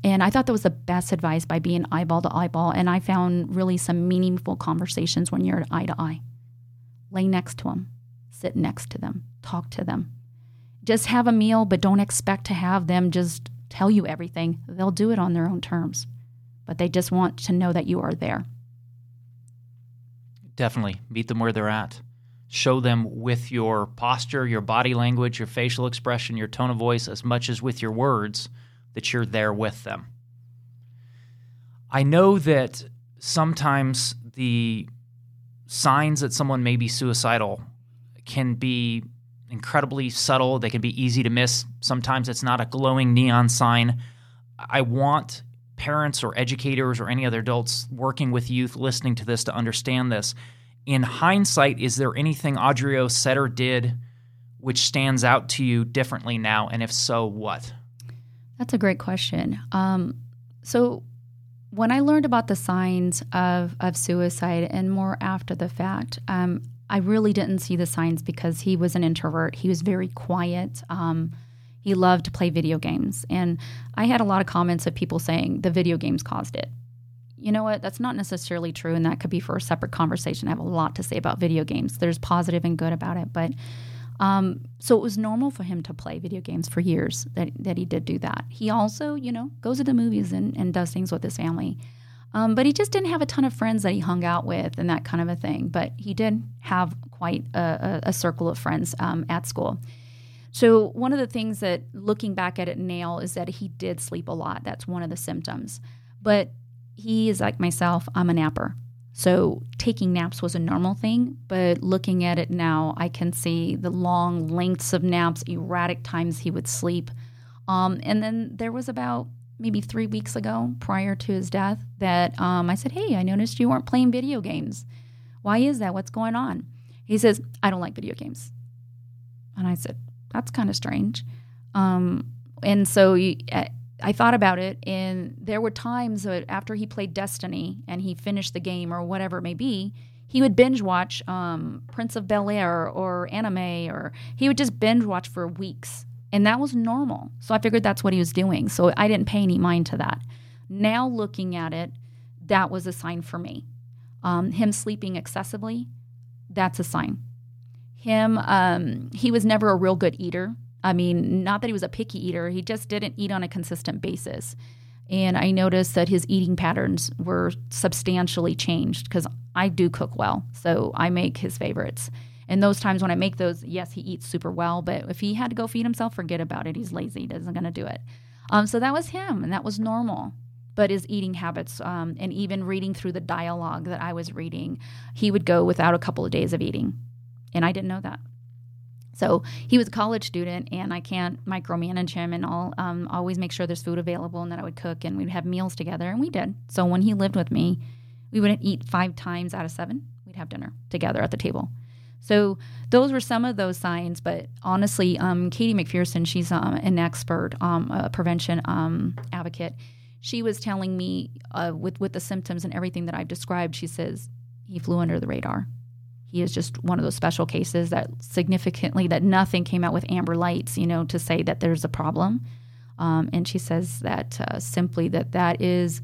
And I thought that was the best advice by being eyeball to eyeball. And I found really some meaningful conversations when you're eye to eye. Lay next to them, sit next to them, talk to them. Just have a meal, but don't expect to have them just tell you everything. They'll do it on their own terms, but they just want to know that you are there. Definitely meet them where they're at. Show them with your posture, your body language, your facial expression, your tone of voice, as much as with your words, that you're there with them. I know that sometimes the signs that someone may be suicidal can be incredibly subtle. They can be easy to miss. Sometimes it's not a glowing neon sign. I want parents or educators or any other adults working with youth listening to this to understand this. In hindsight, is there anything Audrio said or did which stands out to you differently now? And if so, what? That's a great question. Um, so, when I learned about the signs of, of suicide and more after the fact, um, I really didn't see the signs because he was an introvert. He was very quiet. Um, he loved to play video games. And I had a lot of comments of people saying the video games caused it. You know what? That's not necessarily true. And that could be for a separate conversation. I have a lot to say about video games. There's positive and good about it. But um, so it was normal for him to play video games for years that, that he did do that. He also, you know, goes to the movies and, and does things with his family. Um, but he just didn't have a ton of friends that he hung out with and that kind of a thing. But he did have quite a, a, a circle of friends um, at school. So, one of the things that looking back at it now is that he did sleep a lot. That's one of the symptoms. But he is like myself, I'm a napper. So, taking naps was a normal thing. But looking at it now, I can see the long lengths of naps, erratic times he would sleep. Um, and then there was about maybe three weeks ago, prior to his death, that um, I said, Hey, I noticed you weren't playing video games. Why is that? What's going on? He says, I don't like video games. And I said, that's kind of strange. Um, and so you, I thought about it, and there were times that after he played Destiny and he finished the game or whatever it may be, he would binge watch um, Prince of Bel Air or anime, or he would just binge watch for weeks. And that was normal. So I figured that's what he was doing. So I didn't pay any mind to that. Now looking at it, that was a sign for me. Um, him sleeping excessively, that's a sign him um, he was never a real good eater i mean not that he was a picky eater he just didn't eat on a consistent basis. And i noticed that his eating patterns were substantially changed because i do cook well so i make his favorites. And those times when i make those yes he eats super well but if he had to go feed himself forget about it he's lazy he isn't going to do it. Um, so that was him and that was normal. But his eating habits um, and even reading through the dialogue that i was reading he would go without a couple of days of eating. And I didn't know that. So he was a college student, and I can't micromanage him, and I'll um, always make sure there's food available, and that I would cook, and we'd have meals together, and we did. So when he lived with me, we wouldn't eat five times out of seven. We'd have dinner together at the table. So those were some of those signs, but honestly, um, Katie McPherson, she's um, an expert, um, a prevention um, advocate. She was telling me uh, with with the symptoms and everything that I've described. She says he flew under the radar he is just one of those special cases that significantly that nothing came out with amber lights, you know, to say that there's a problem. Um, and she says that uh, simply that that is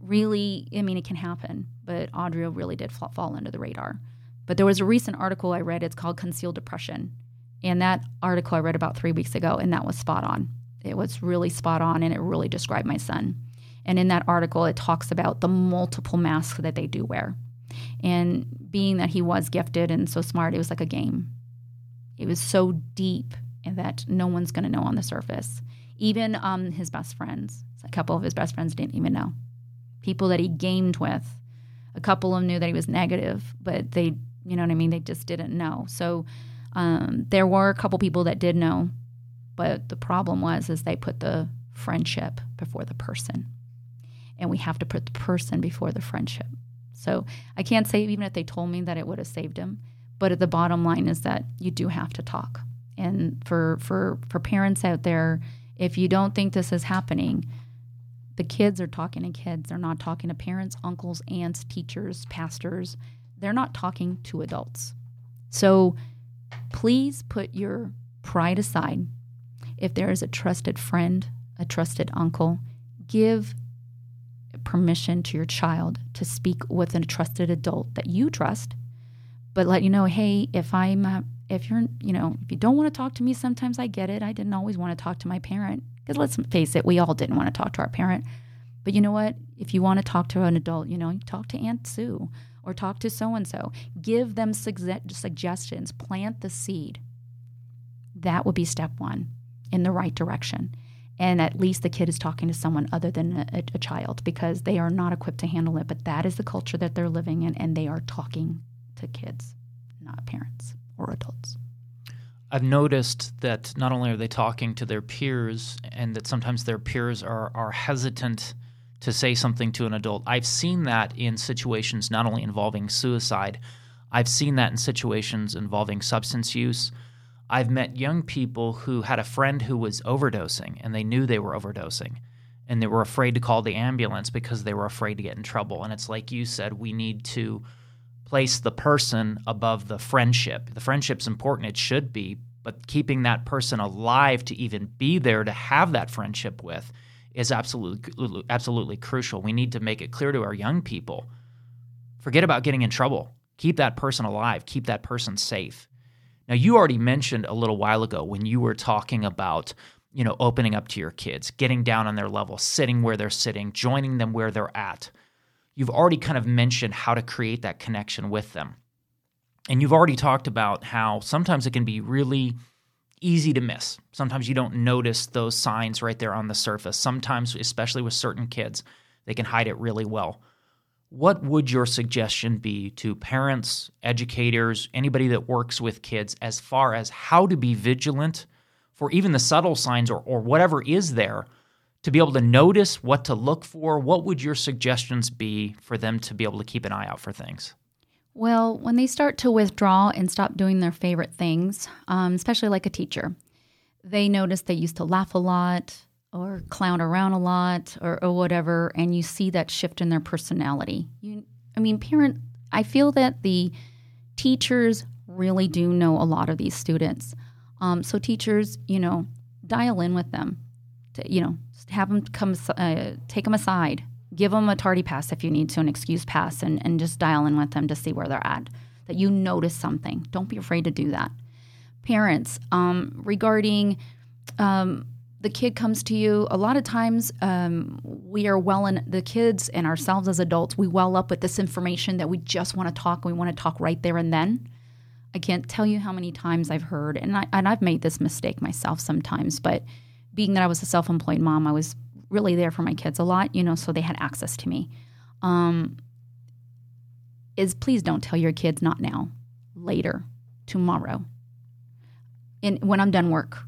really, I mean, it can happen, but Audrio really did fall, fall under the radar. But there was a recent article I read. It's called Concealed Depression, and that article I read about three weeks ago, and that was spot on. It was really spot on, and it really described my son. And in that article, it talks about the multiple masks that they do wear. And being that he was gifted and so smart, it was like a game. It was so deep that no one's going to know on the surface. Even um, his best friends, a couple of his best friends didn't even know. People that he gamed with, a couple of them knew that he was negative, but they, you know what I mean? They just didn't know. So um, there were a couple people that did know, but the problem was is they put the friendship before the person, and we have to put the person before the friendship. So I can't say even if they told me that it would have saved him, but at the bottom line is that you do have to talk. And for for for parents out there, if you don't think this is happening, the kids are talking to kids. They're not talking to parents, uncles, aunts, teachers, pastors. They're not talking to adults. So please put your pride aside. if there is a trusted friend, a trusted uncle, give permission to your child to speak with a trusted adult that you trust, but let you know, hey, if I'm, uh, if you're, you know, if you don't want to talk to me, sometimes I get it. I didn't always want to talk to my parent. Because let's face it, we all didn't want to talk to our parent. But you know what? If you want to talk to an adult, you know, talk to Aunt Sue or talk to so and so. Give them sugge- suggestions, plant the seed. That would be step one in the right direction. And at least the kid is talking to someone other than a, a child because they are not equipped to handle it. But that is the culture that they're living in, and they are talking to kids, not parents or adults. I've noticed that not only are they talking to their peers, and that sometimes their peers are, are hesitant to say something to an adult. I've seen that in situations not only involving suicide, I've seen that in situations involving substance use. I've met young people who had a friend who was overdosing and they knew they were overdosing and they were afraid to call the ambulance because they were afraid to get in trouble. And it's like you said, we need to place the person above the friendship. The friendship's important, it should be, but keeping that person alive to even be there to have that friendship with is absolutely absolutely crucial. We need to make it clear to our young people. Forget about getting in trouble. Keep that person alive. Keep that person safe. Now, you already mentioned a little while ago when you were talking about, you know, opening up to your kids, getting down on their level, sitting where they're sitting, joining them where they're at. You've already kind of mentioned how to create that connection with them. And you've already talked about how sometimes it can be really easy to miss. Sometimes you don't notice those signs right there on the surface. Sometimes, especially with certain kids, they can hide it really well. What would your suggestion be to parents, educators, anybody that works with kids as far as how to be vigilant for even the subtle signs or, or whatever is there to be able to notice what to look for? What would your suggestions be for them to be able to keep an eye out for things? Well, when they start to withdraw and stop doing their favorite things, um, especially like a teacher, they notice they used to laugh a lot or clown around a lot or, or whatever, and you see that shift in their personality. You, I mean, parent, I feel that the teachers really do know a lot of these students. Um, so teachers, you know, dial in with them. To, you know, have them come, uh, take them aside, give them a tardy pass if you need to, an excuse pass, and, and just dial in with them to see where they're at. That you notice something. Don't be afraid to do that. Parents, um, regarding um, the kid comes to you, a lot of times um, we are well in the kids and ourselves as adults, we well up with this information that we just want to talk. We want to talk right there and then. I can't tell you how many times I've heard, and, I, and I've made this mistake myself sometimes, but being that I was a self employed mom, I was really there for my kids a lot, you know, so they had access to me. Um, is please don't tell your kids not now, later, tomorrow, and when I'm done work.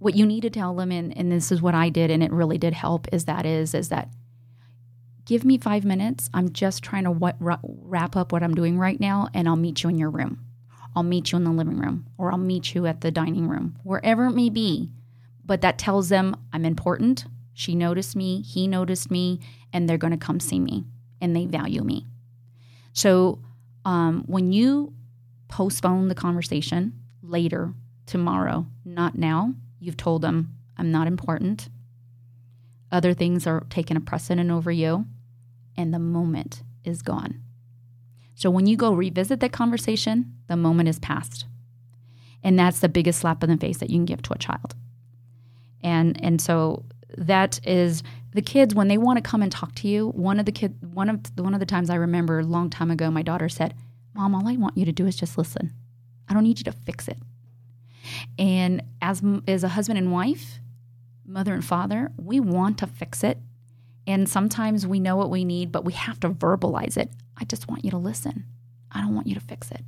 What you need to tell them, and, and this is what I did, and it really did help, is that is is that give me five minutes. I'm just trying to what, wrap up what I'm doing right now, and I'll meet you in your room. I'll meet you in the living room, or I'll meet you at the dining room, wherever it may be but that tells them I'm important. She noticed me, he noticed me, and they're going to come see me and they value me. So um, when you postpone the conversation later, tomorrow, not now, you've told them I'm not important. Other things are taking a precedent over you, and the moment is gone. So when you go revisit that conversation, the moment is past. And that's the biggest slap in the face that you can give to a child and and so that is the kids when they want to come and talk to you. One of the kid, one of one of the times I remember a long time ago, my daughter said, "Mom, all I want you to do is just listen. I don't need you to fix it." And as as a husband and wife, mother and father, we want to fix it, and sometimes we know what we need, but we have to verbalize it. I just want you to listen. I don't want you to fix it.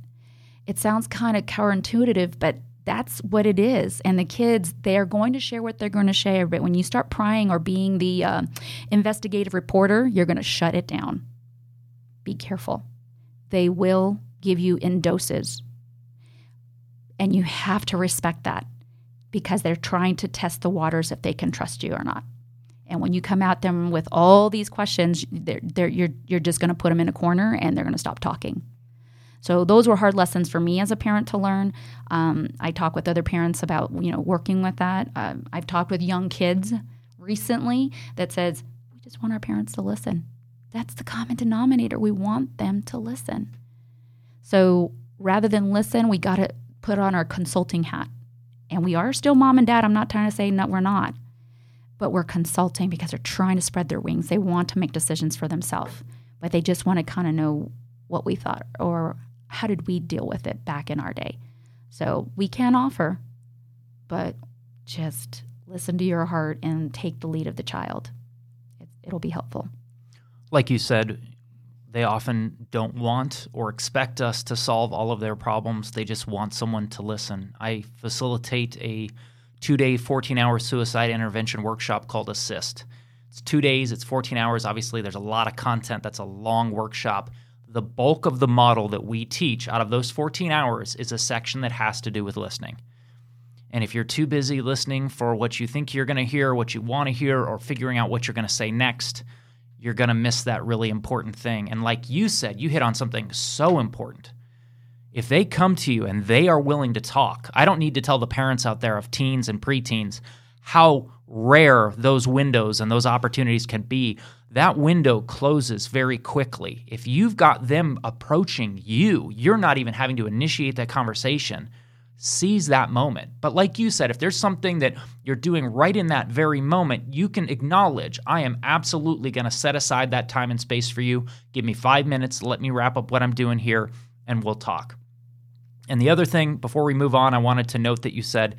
It sounds kind of counterintuitive, but that's what it is. And the kids, they're going to share what they're going to share. But when you start prying or being the uh, investigative reporter, you're going to shut it down. Be careful. They will give you in doses. And you have to respect that because they're trying to test the waters if they can trust you or not. And when you come at them with all these questions, they're, they're, you're, you're just going to put them in a corner and they're going to stop talking. So those were hard lessons for me as a parent to learn. Um, I talk with other parents about you know working with that. Um, I've talked with young kids recently that says we just want our parents to listen. That's the common denominator. We want them to listen. So rather than listen, we got to put on our consulting hat. And we are still mom and dad. I'm not trying to say no, we're not. But we're consulting because they're trying to spread their wings. They want to make decisions for themselves, but they just want to kind of know what we thought or how did we deal with it back in our day. So we can offer, but just listen to your heart and take the lead of the child. It, it'll be helpful. Like you said, they often don't want or expect us to solve all of their problems. They just want someone to listen. I facilitate a two day, 14 hour suicide intervention workshop called ASIST. It's two days, it's 14 hours. Obviously, there's a lot of content. That's a long workshop. The bulk of the model that we teach out of those 14 hours is a section that has to do with listening. And if you're too busy listening for what you think you're going to hear, what you want to hear, or figuring out what you're going to say next, you're going to miss that really important thing. And like you said, you hit on something so important. If they come to you and they are willing to talk, I don't need to tell the parents out there of teens and preteens how rare those windows and those opportunities can be. That window closes very quickly. If you've got them approaching you, you're not even having to initiate that conversation seize that moment. But like you said, if there's something that you're doing right in that very moment, you can acknowledge, I am absolutely going to set aside that time and space for you. Give me five minutes, let me wrap up what I'm doing here, and we'll talk. And the other thing, before we move on, I wanted to note that you said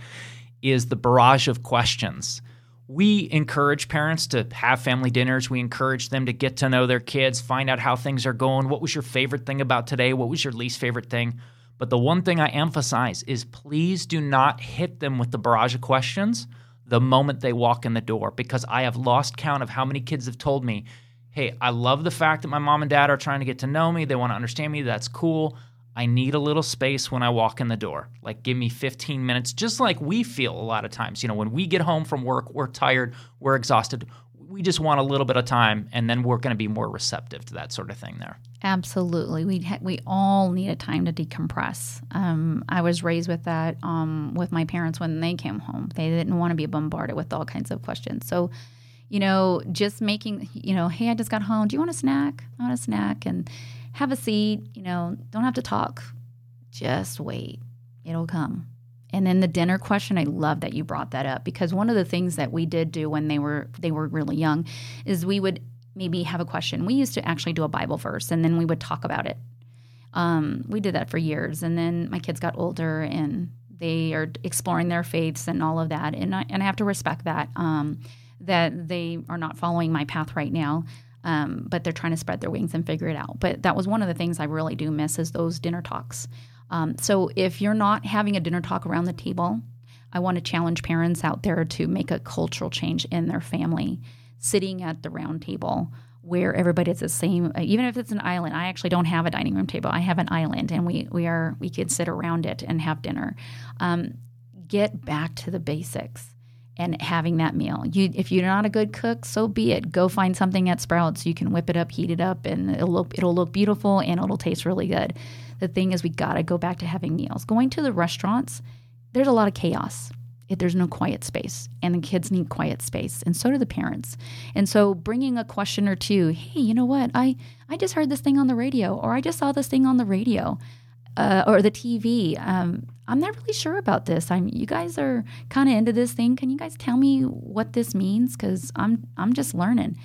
is the barrage of questions. We encourage parents to have family dinners. We encourage them to get to know their kids, find out how things are going. What was your favorite thing about today? What was your least favorite thing? But the one thing I emphasize is please do not hit them with the barrage of questions the moment they walk in the door because I have lost count of how many kids have told me, hey, I love the fact that my mom and dad are trying to get to know me. They want to understand me. That's cool. I need a little space when I walk in the door. Like, give me 15 minutes, just like we feel a lot of times. You know, when we get home from work, we're tired, we're exhausted we just want a little bit of time and then we're going to be more receptive to that sort of thing there. Absolutely. We ha- we all need a time to decompress. Um, i was raised with that um, with my parents when they came home. They didn't want to be bombarded with all kinds of questions. So you know just making you know hey i just got home. Do you want a snack? I want a snack and have a seat you know don't have to talk. Just wait. It'll come and then the dinner question, I love that you brought that up because one of the things that we did do when they were they were really young is we would maybe have a question. We used to actually do a Bible verse and then we would talk about it. Um, we did that for years, and then my kids got older and they are exploring their faiths and all of that, and I, and I have to respect that um, that they are not following my path right now. Um, but they're trying to spread their wings and figure it out. But that was one of the things I really do miss is those dinner talks. Um, so if you're not having a dinner talk around the table, I want to challenge parents out there to make a cultural change in their family, sitting at the round table where everybody's the same. Uh, even if it's an island, I actually don't have a dining room table. I have an island, and we we are we could sit around it and have dinner. Um, get back to the basics and having that meal. You, if you're not a good cook, so be it. Go find something at Sprouts. You can whip it up, heat it up, and it'll look it'll look beautiful and it'll taste really good. The thing is, we got to go back to having meals. Going to the restaurants, there's a lot of chaos. If there's no quiet space, and the kids need quiet space, and so do the parents. And so, bringing a question or two, hey, you know what? I I just heard this thing on the radio, or I just saw this thing on the radio, uh, or the TV. Um, I'm not really sure about this. I'm you guys are kind of into this thing. Can you guys tell me what this means? Because I'm I'm just learning.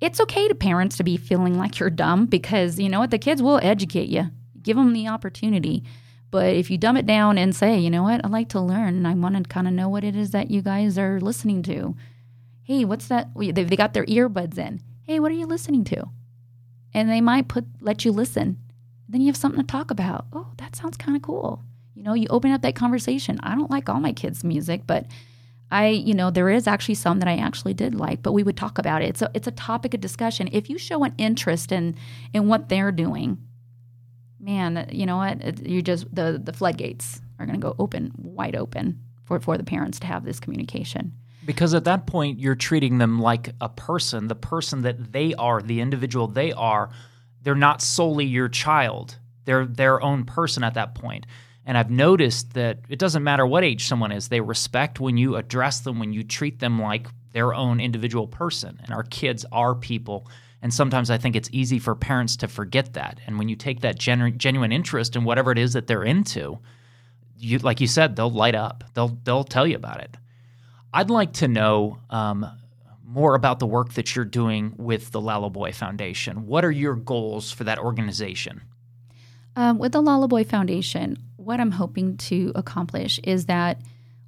It's okay to parents to be feeling like you're dumb because you know what the kids will educate you give them the opportunity. But if you dumb it down and say, you know what, I like to learn and I want to kind of know what it is that you guys are listening to. Hey, what's that? They, they got their earbuds in. Hey, what are you listening to? And they might put let you listen. Then you have something to talk about. Oh, that sounds kind of cool. You know, you open up that conversation. I don't like all my kids' music, but I, you know, there is actually some that I actually did like, but we would talk about it. A it's a topic of discussion. If you show an interest in in what they're doing, man, you know what? You just the the floodgates are going to go open wide open for for the parents to have this communication. Because at that point, you're treating them like a person, the person that they are, the individual they are. They're not solely your child. they're their own person at that point. And I've noticed that it doesn't matter what age someone is, they respect when you address them, when you treat them like their own individual person. And our kids are people. And sometimes I think it's easy for parents to forget that. And when you take that genu- genuine interest in whatever it is that they're into, you, like you said, they'll light up. They'll they'll tell you about it. I'd like to know um, more about the work that you're doing with the Lalaboy Foundation. What are your goals for that organization? Um, with the Lullaboy Foundation, what I'm hoping to accomplish is that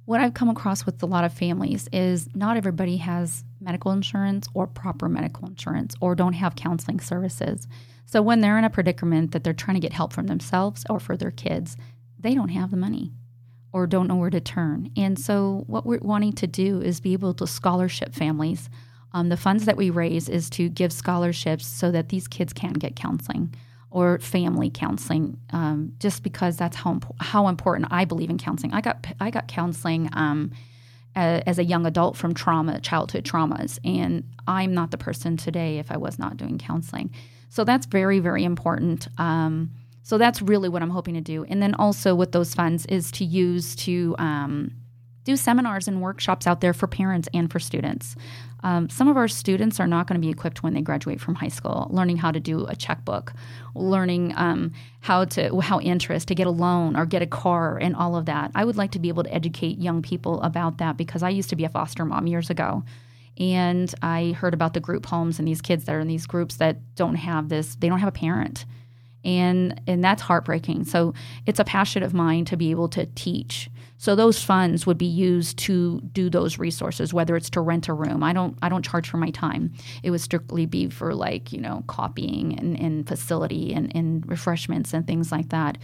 what I've come across with a lot of families is not everybody has medical insurance or proper medical insurance or don't have counseling services. So when they're in a predicament that they're trying to get help from themselves or for their kids, they don't have the money or don't know where to turn. And so what we're wanting to do is be able to scholarship families. Um, the funds that we raise is to give scholarships so that these kids can get counseling or family counseling, um, just because that's how imp- how important I believe in counseling. I got I got counseling um, a, as a young adult from trauma, childhood traumas, and I'm not the person today if I was not doing counseling. So that's very very important. Um, so that's really what I'm hoping to do, and then also with those funds is to use to um, do seminars and workshops out there for parents and for students. Um, some of our students are not going to be equipped when they graduate from high school, learning how to do a checkbook, learning um, how to how interest to get a loan or get a car and all of that. I would like to be able to educate young people about that because I used to be a foster mom years ago. And I heard about the group homes and these kids that are in these groups that don't have this, they don't have a parent. And and that's heartbreaking. So it's a passion of mine to be able to teach so those funds would be used to do those resources, whether it's to rent a room. I don't I don't charge for my time. It would strictly be for like, you know, copying and, and facility and, and refreshments and things like that.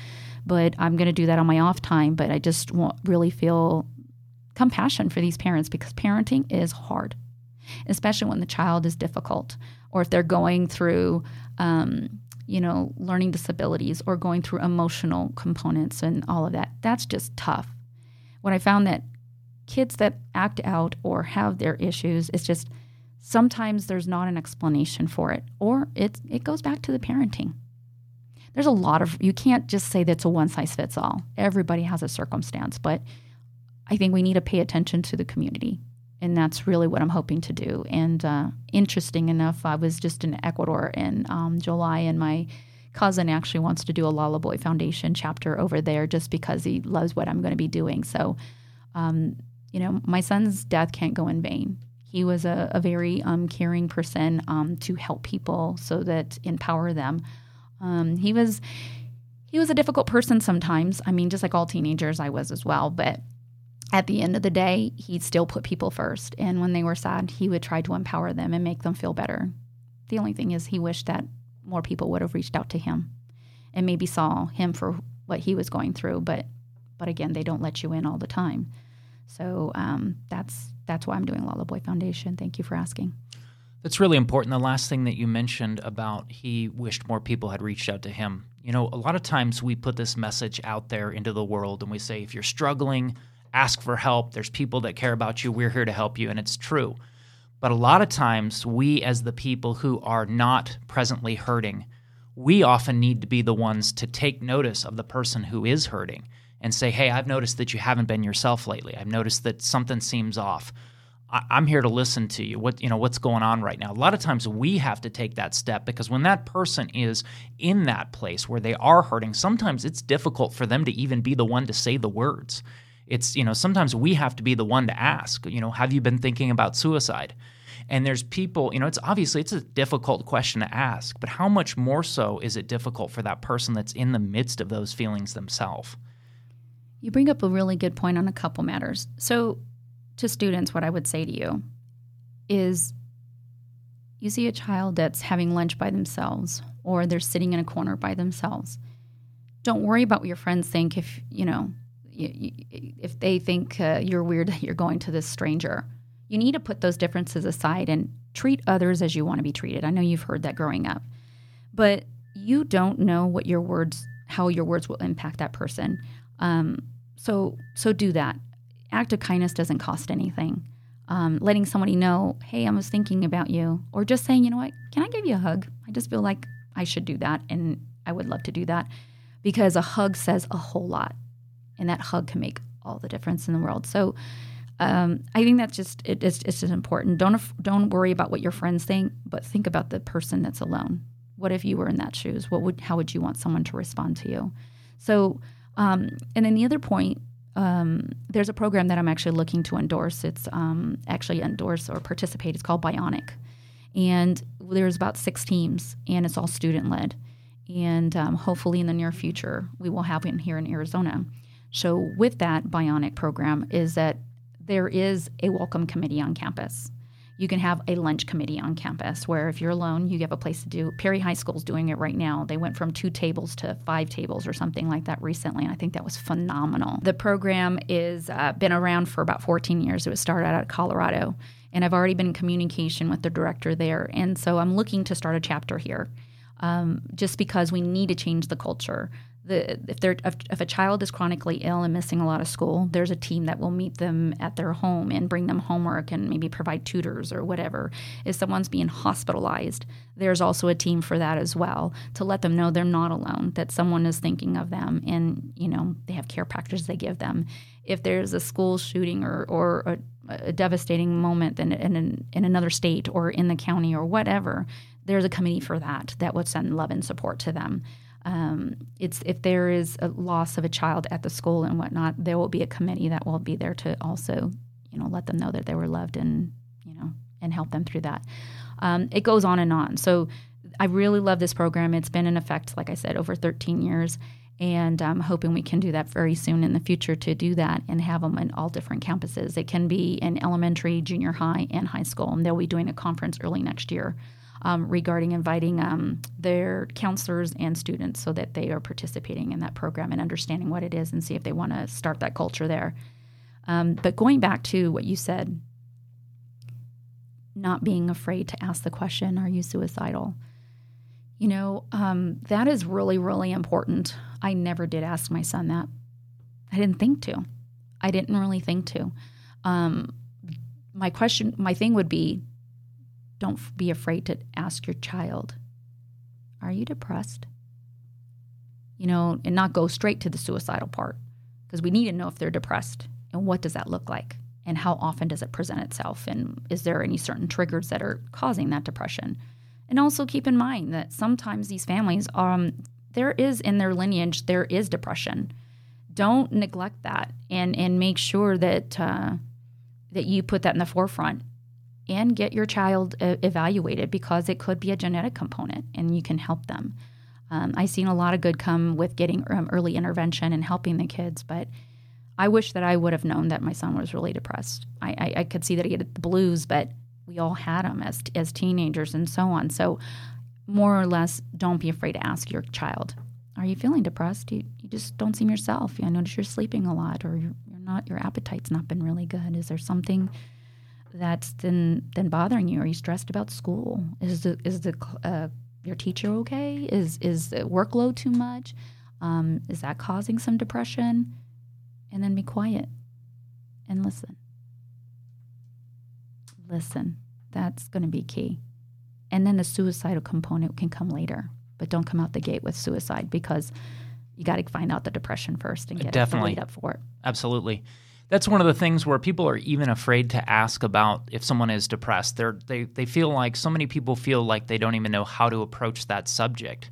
But I'm gonna do that on my off time. But I just want, really feel compassion for these parents because parenting is hard, especially when the child is difficult or if they're going through um, you know, learning disabilities or going through emotional components and all of that. That's just tough what I found that kids that act out or have their issues, it's just sometimes there's not an explanation for it, or it it goes back to the parenting. There's a lot of you can't just say that's a one size fits all. Everybody has a circumstance, but I think we need to pay attention to the community, and that's really what I'm hoping to do. And uh, interesting enough, I was just in Ecuador in um, July, and my cousin actually wants to do a Lalaboy Foundation chapter over there just because he loves what I'm going to be doing. So, um, you know, my son's death can't go in vain. He was a, a very um, caring person um, to help people so that empower them. Um, he was he was a difficult person sometimes. I mean, just like all teenagers, I was as well. But at the end of the day, he still put people first. And when they were sad, he would try to empower them and make them feel better. The only thing is, he wished that more people would have reached out to him and maybe saw him for what he was going through. But but again, they don't let you in all the time. So um, that's that's why I'm doing Lala Boy Foundation. Thank you for asking. That's really important. The last thing that you mentioned about he wished more people had reached out to him. You know, a lot of times we put this message out there into the world and we say, if you're struggling, ask for help. There's people that care about you. We're here to help you. And it's true. But a lot of times, we as the people who are not presently hurting, we often need to be the ones to take notice of the person who is hurting and say, Hey, I've noticed that you haven't been yourself lately. I've noticed that something seems off. I- am here to listen to you. What you know, what's going on right now? A lot of times we have to take that step because when that person is in that place where they are hurting, sometimes it's difficult for them to even be the one to say the words it's you know sometimes we have to be the one to ask you know have you been thinking about suicide? And there's people you know it's obviously it's a difficult question to ask but how much more so is it difficult for that person that's in the midst of those feelings themselves? You bring up a really good point on a couple matters. So to students what i would say to you is you see a child that's having lunch by themselves or they're sitting in a corner by themselves. Don't worry about what your friends think if you know if they think uh, you're weird you're going to this stranger, you need to put those differences aside and treat others as you want to be treated. I know you've heard that growing up, but you don't know what your words, how your words will impact that person. Um, so, so do that. Act of kindness doesn't cost anything. Um, letting somebody know, hey, I was thinking about you, or just saying, you know what, can I give you a hug? I just feel like I should do that, and I would love to do that. because a hug says a whole lot, and that hug can make all the difference in the world. So. Um, I think that's just it, it's, it's just important. Don't don't worry about what your friends think, but think about the person that's alone. What if you were in that shoes? What would how would you want someone to respond to you? So, um, and then the other point, um, there's a program that I'm actually looking to endorse. It's um, actually endorse or participate. It's called Bionic, and there's about six teams, and it's all student led. And um, hopefully, in the near future, we will have one here in Arizona. So, with that Bionic program, is that there is a welcome committee on campus. You can have a lunch committee on campus where if you're alone, you have a place to do. Perry High School's doing it right now. They went from two tables to five tables or something like that recently, and I think that was phenomenal. The program is uh, been around for about 14 years. It was started out of Colorado, and I've already been in communication with the director there, and so I'm looking to start a chapter here, um, just because we need to change the culture the, if if, if, a child is chronically ill and missing a lot of school, there's a team that will meet them at their home and bring them homework and maybe provide tutors or whatever. If someone's being hospitalized, there's also a team for that as well to let them know they're not alone, that someone is thinking of them, and you know they have care packages they give them. If there's a school shooting or or a, a devastating moment in, in in another state or in the county or whatever, there's a committee for that that would send love and support to them. Um, it's if there is a loss of a child at the school and whatnot, there will be a committee that will be there to also, you know, let them know that they were loved and you know and help them through that. Um, it goes on and on. So I really love this program. It's been in effect, like I said, over 13 years, and I'm hoping we can do that very soon in the future to do that and have them in all different campuses. It can be in elementary, junior high, and high school, and they'll be doing a conference early next year um, regarding inviting um, their counselors and students so that they are participating in that program and understanding what it is and see if they want to start that culture there. Um, but going back to what you said, not being afraid to ask the question, Are you suicidal? You know, um, that is really, really important. I never did ask my son that. I didn't think to. I didn't really think to. Um, my question, my thing would be don't be afraid to ask your child, Are you depressed? You know, and not go straight to the suicidal part because we need to know if they're depressed and what does that look like and how often does it present itself and is there any certain triggers that are causing that depression? And also keep in mind that sometimes these families um there is in their lineage there is depression. Don't neglect that and and make sure that uh, that you put that in the forefront and get your child evaluated because it could be a genetic component and you can help them. Um, I've seen a lot of good come with getting um, early intervention and helping the kids, but I wish that I would have known that my son was really depressed. I, I, I could see that he had the blues, but we all had them as, as teenagers and so on. So, more or less, don't be afraid to ask your child, Are you feeling depressed? You, you just don't seem yourself. I notice you're sleeping a lot, or you're, you're not, your appetite's not been really good. Is there something? That's then then bothering you? Are you stressed about school? Is the is the uh, your teacher okay? Is is the workload too much? Um, is that causing some depression? And then be quiet and listen. Listen. That's going to be key. And then the suicidal component can come later, but don't come out the gate with suicide because you got to find out the depression first and get Definitely. it up for it. Absolutely that's one of the things where people are even afraid to ask about if someone is depressed. They're, they they feel like so many people feel like they don't even know how to approach that subject.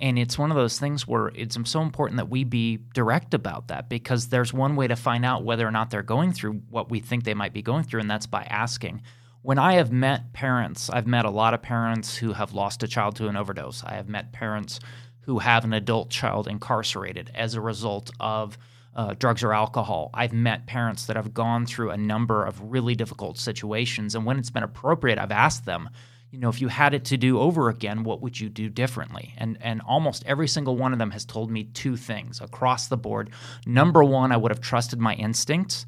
And it's one of those things where it's so important that we be direct about that because there's one way to find out whether or not they're going through what we think they might be going through, and that's by asking. When I have met parents, I've met a lot of parents who have lost a child to an overdose. I have met parents who have an adult child incarcerated as a result of uh, drugs or alcohol. I've met parents that have gone through a number of really difficult situations, and when it's been appropriate, I've asked them, you know, if you had it to do over again, what would you do differently? And and almost every single one of them has told me two things across the board. Number one, I would have trusted my instincts.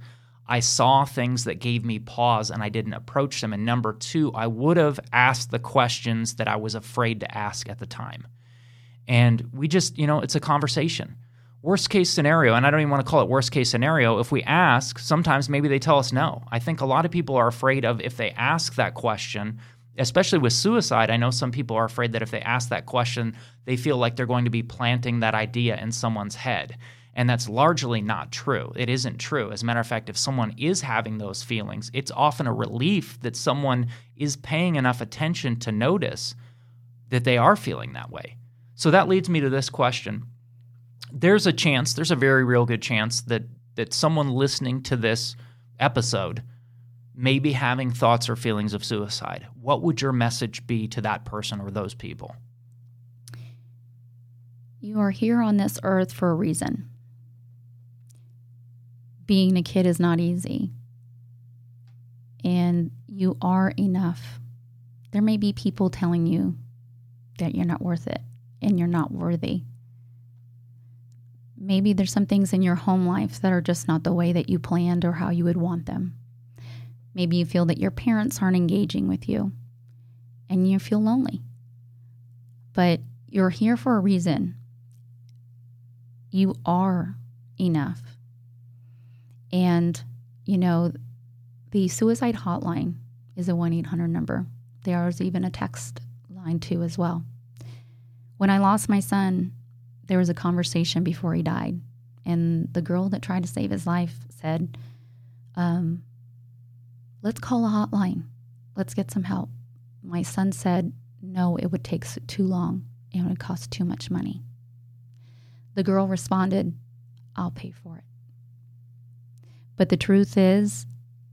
I saw things that gave me pause and I didn't approach them. And number two, I would have asked the questions that I was afraid to ask at the time. And we just, you know, it's a conversation worst case scenario, and I don't even want to call it worst case scenario, if we ask, sometimes maybe they tell us no. I think a lot of people are afraid of if they ask that question, especially with suicide, I know some people are afraid that if they ask that question, they feel like they're going to be planting that idea in someone's head. And that's largely not true. It isn't true. As a matter of fact, if someone is having those feelings, it's often a relief that someone is paying enough attention to notice that they are feeling that way. So that leads me to this question. There's a chance, there's a very real good chance that that someone listening to this episode may be having thoughts or feelings of suicide. What would your message be to that person or those people? You are here on this earth for a reason. Being a kid is not easy. And you are enough. There may be people telling you that you're not worth it and you're not worthy. Maybe there's some things in your home life that are just not the way that you planned or how you would want them. Maybe you feel that your parents aren't engaging with you and you feel lonely. But you're here for a reason. You are enough. And, you know, the suicide hotline is a 1 800 number. There's even a text line too, as well. When I lost my son, there was a conversation before he died. And the girl that tried to save his life said, um, Let's call a hotline. Let's get some help. My son said, No, it would take too long and it would cost too much money. The girl responded, I'll pay for it. But the truth is,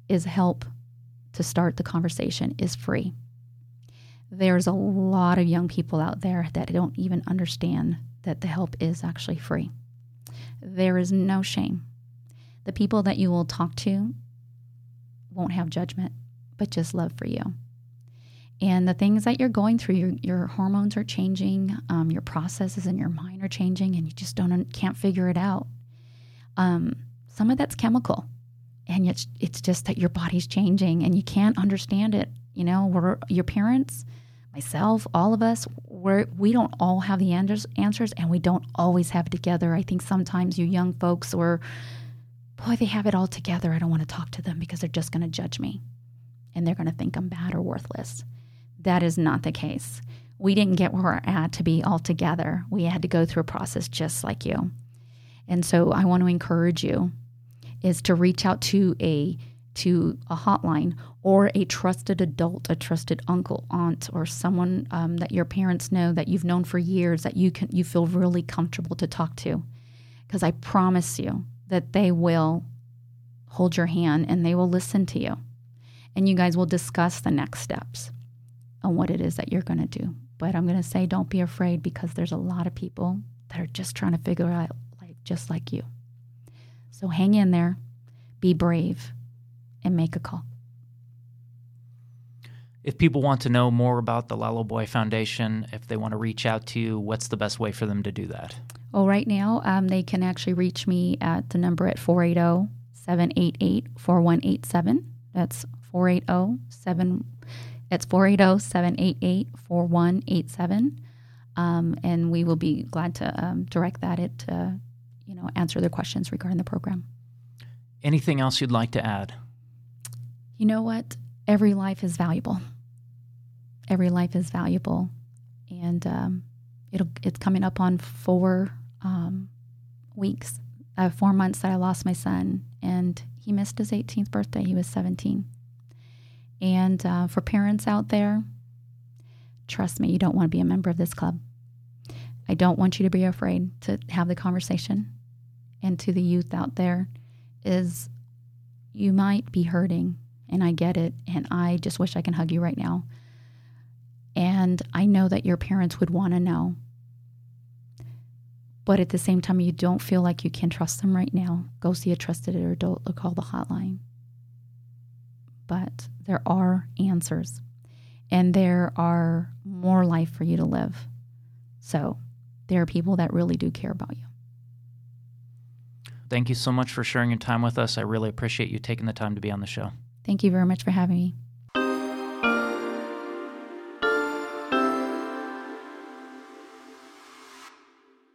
is help to start the conversation is free. There's a lot of young people out there that don't even understand that the help is actually free. There is no shame. The people that you will talk to won't have judgment, but just love for you. And the things that you're going through, your, your hormones are changing, um, your processes in your mind are changing, and you just don't can't figure it out. Um, some of that's chemical, and it's it's just that your body's changing, and you can't understand it. You know, your parents, myself, all of us, we're, we don't all have the answers, answers, and we don't always have it together. I think sometimes you young folks, or boy, they have it all together. I don't want to talk to them because they're just going to judge me, and they're going to think I'm bad or worthless. That is not the case. We didn't get where we're at to be all together. We had to go through a process just like you. And so I want to encourage you is to reach out to a to a hotline or a trusted adult, a trusted uncle, aunt, or someone um, that your parents know that you've known for years that you can you feel really comfortable to talk to, because I promise you that they will hold your hand and they will listen to you, and you guys will discuss the next steps on what it is that you're going to do. But I'm going to say, don't be afraid because there's a lot of people that are just trying to figure out life just like you. So hang in there, be brave, and make a call. If people want to know more about the Lalo Boy Foundation, if they want to reach out to you, what's the best way for them to do that? Well, right now, um, they can actually reach me at the number at 480 788 4187. That's 480 7 it's 480-788-4187. Um, and we will be glad to um, direct that at, uh, you know, answer their questions regarding the program. Anything else you'd like to add? You know what? Every life is valuable. Every life is valuable, and um, it'll it's coming up on four um, weeks, uh, four months that I lost my son, and he missed his 18th birthday. He was 17. And uh, for parents out there, trust me, you don't want to be a member of this club. I don't want you to be afraid to have the conversation. And to the youth out there, is you might be hurting, and I get it, and I just wish I can hug you right now. And I know that your parents would want to know. But at the same time, you don't feel like you can trust them right now. Go see a trusted adult or call the hotline. But there are answers and there are more life for you to live. So there are people that really do care about you. Thank you so much for sharing your time with us. I really appreciate you taking the time to be on the show. Thank you very much for having me.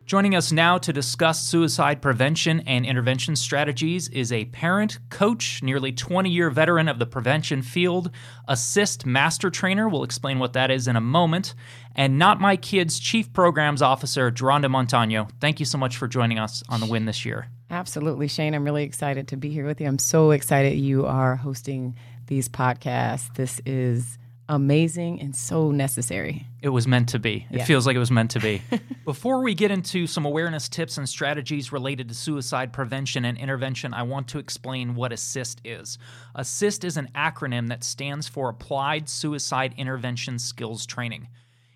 Joining us now to discuss suicide prevention and intervention strategies is a parent, coach, nearly 20 year veteran of the prevention field, ASIST master trainer. We'll explain what that is in a moment. And Not My Kid's Chief Programs Officer, Geronda Montano. Thank you so much for joining us on the win this year. Absolutely, Shane. I'm really excited to be here with you. I'm so excited you are hosting these podcasts. This is amazing and so necessary. It was meant to be. It Yeah. feels like it was meant to be. Before we get into some awareness tips and strategies related to suicide prevention and intervention, I want to explain what ASIST is. ASIST is an acronym that stands for Applied Suicide Intervention Skills Training.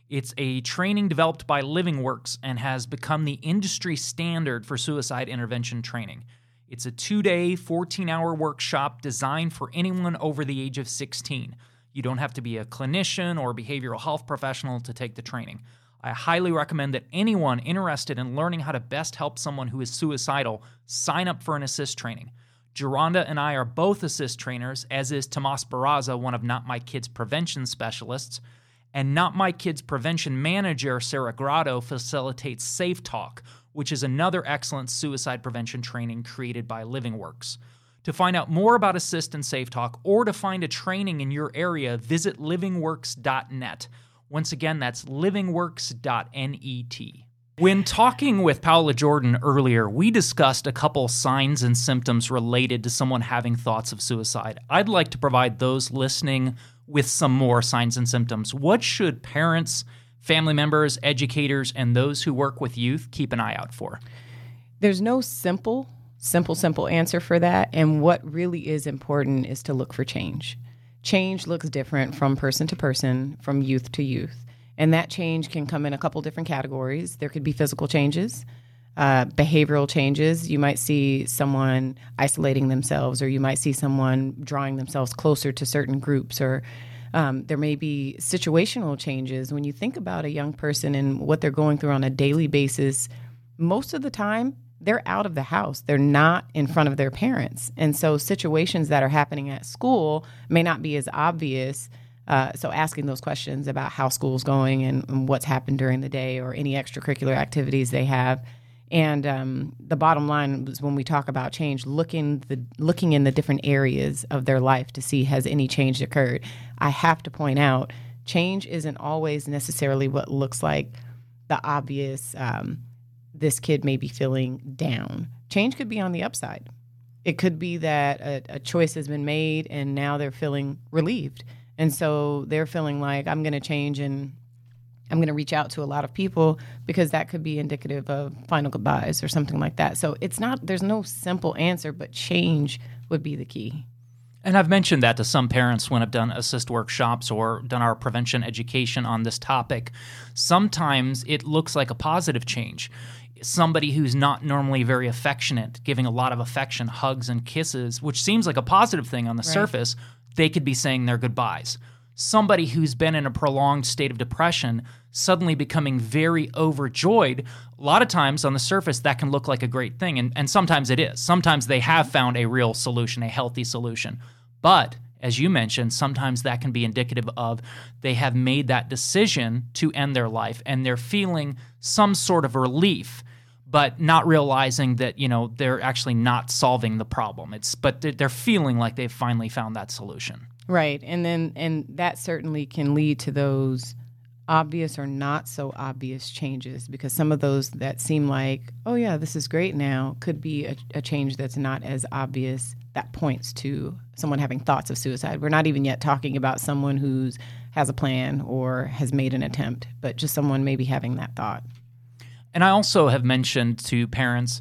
It's a training developed by LivingWorks and has become the industry standard for suicide intervention training. It's a two day, 14 hour workshop designed for anyone over the age of 16. You don't have to be a clinician or behavioral health professional to take the training. I highly recommend that anyone interested in learning how to best help someone who is suicidal sign up for an ASIST training. Geronda and I are both ASIST trainers, as is Tomas Barraza, one of Not My Kid's prevention specialists. And Not My Kid's prevention manager, Sarah Grotto, facilitates safeTALK, which is another excellent suicide prevention training created by LivingWorks. To find out more about ASIST and safeTALK or to find a training in your area, visit livingworks.net. Once again, that's livingworks.net. When talking with Paula Jordan earlier, we discussed a couple signs and symptoms related to someone having thoughts of suicide. I'd like to provide those listening with some more signs and symptoms. What should parents, family members, educators, and those who work with youth keep an eye out for? There's no simple, simple, simple answer for that. And what really is important is to look for change. Change looks different from person to person, from youth to youth. And that change can come in a couple different categories. There could be physical changes, uh, behavioral changes. You might see someone isolating themselves, or you might see someone drawing themselves closer to certain groups, or um, there may be situational changes. When you think about a young person and what they're going through on a daily basis, most of the time they're out of the house. They're not in front of their parents. And so situations that are happening at school may not be as obvious. Uh, so asking those questions about how school's going and, and what's happened during the day or any extracurricular activities they have. And um, the bottom line was when we talk about change, looking the looking in the different areas of their life to see has any change occurred. I have to point out, change isn't always necessarily what looks like the obvious. Um, this kid may be feeling down. Change could be on the upside. It could be that a, a choice has been made and now they're feeling relieved. And so they're feeling like I'm going to change and I'm going to reach out to a lot of people because that could be indicative of final goodbyes or something like that. So it's not, there's no simple answer, but change would be the key. And I've mentioned that to some parents when I've done ASIST workshops or done our prevention education on this topic. Sometimes it looks like a positive change. Somebody who's not normally very affectionate, giving a lot of affection, hugs, and kisses, which seems like a positive thing on the surface, they could be saying their goodbyes. Somebody who's been in a prolonged state of depression suddenly becoming very overjoyed, a lot of times on the surface that can look like a great thing. And, and sometimes it is. Sometimes they have found a real solution, a healthy solution. But as you mentioned, sometimes that can be indicative of they have made that decision to end their life and they're feeling some sort of relief but not realizing that you know they're actually not solving the problem it's but they're- feeling like they've finally found that solution Right. And then, and that certainly can lead to those obvious or not so obvious changes because some of those that seem like, oh, yeah, this is great now, could be a, a change that's not as obvious that points to someone having thoughts of suicide. We're not even yet talking about someone who's has a plan or has made an attempt, but just someone maybe having that thought. And I also have mentioned to parents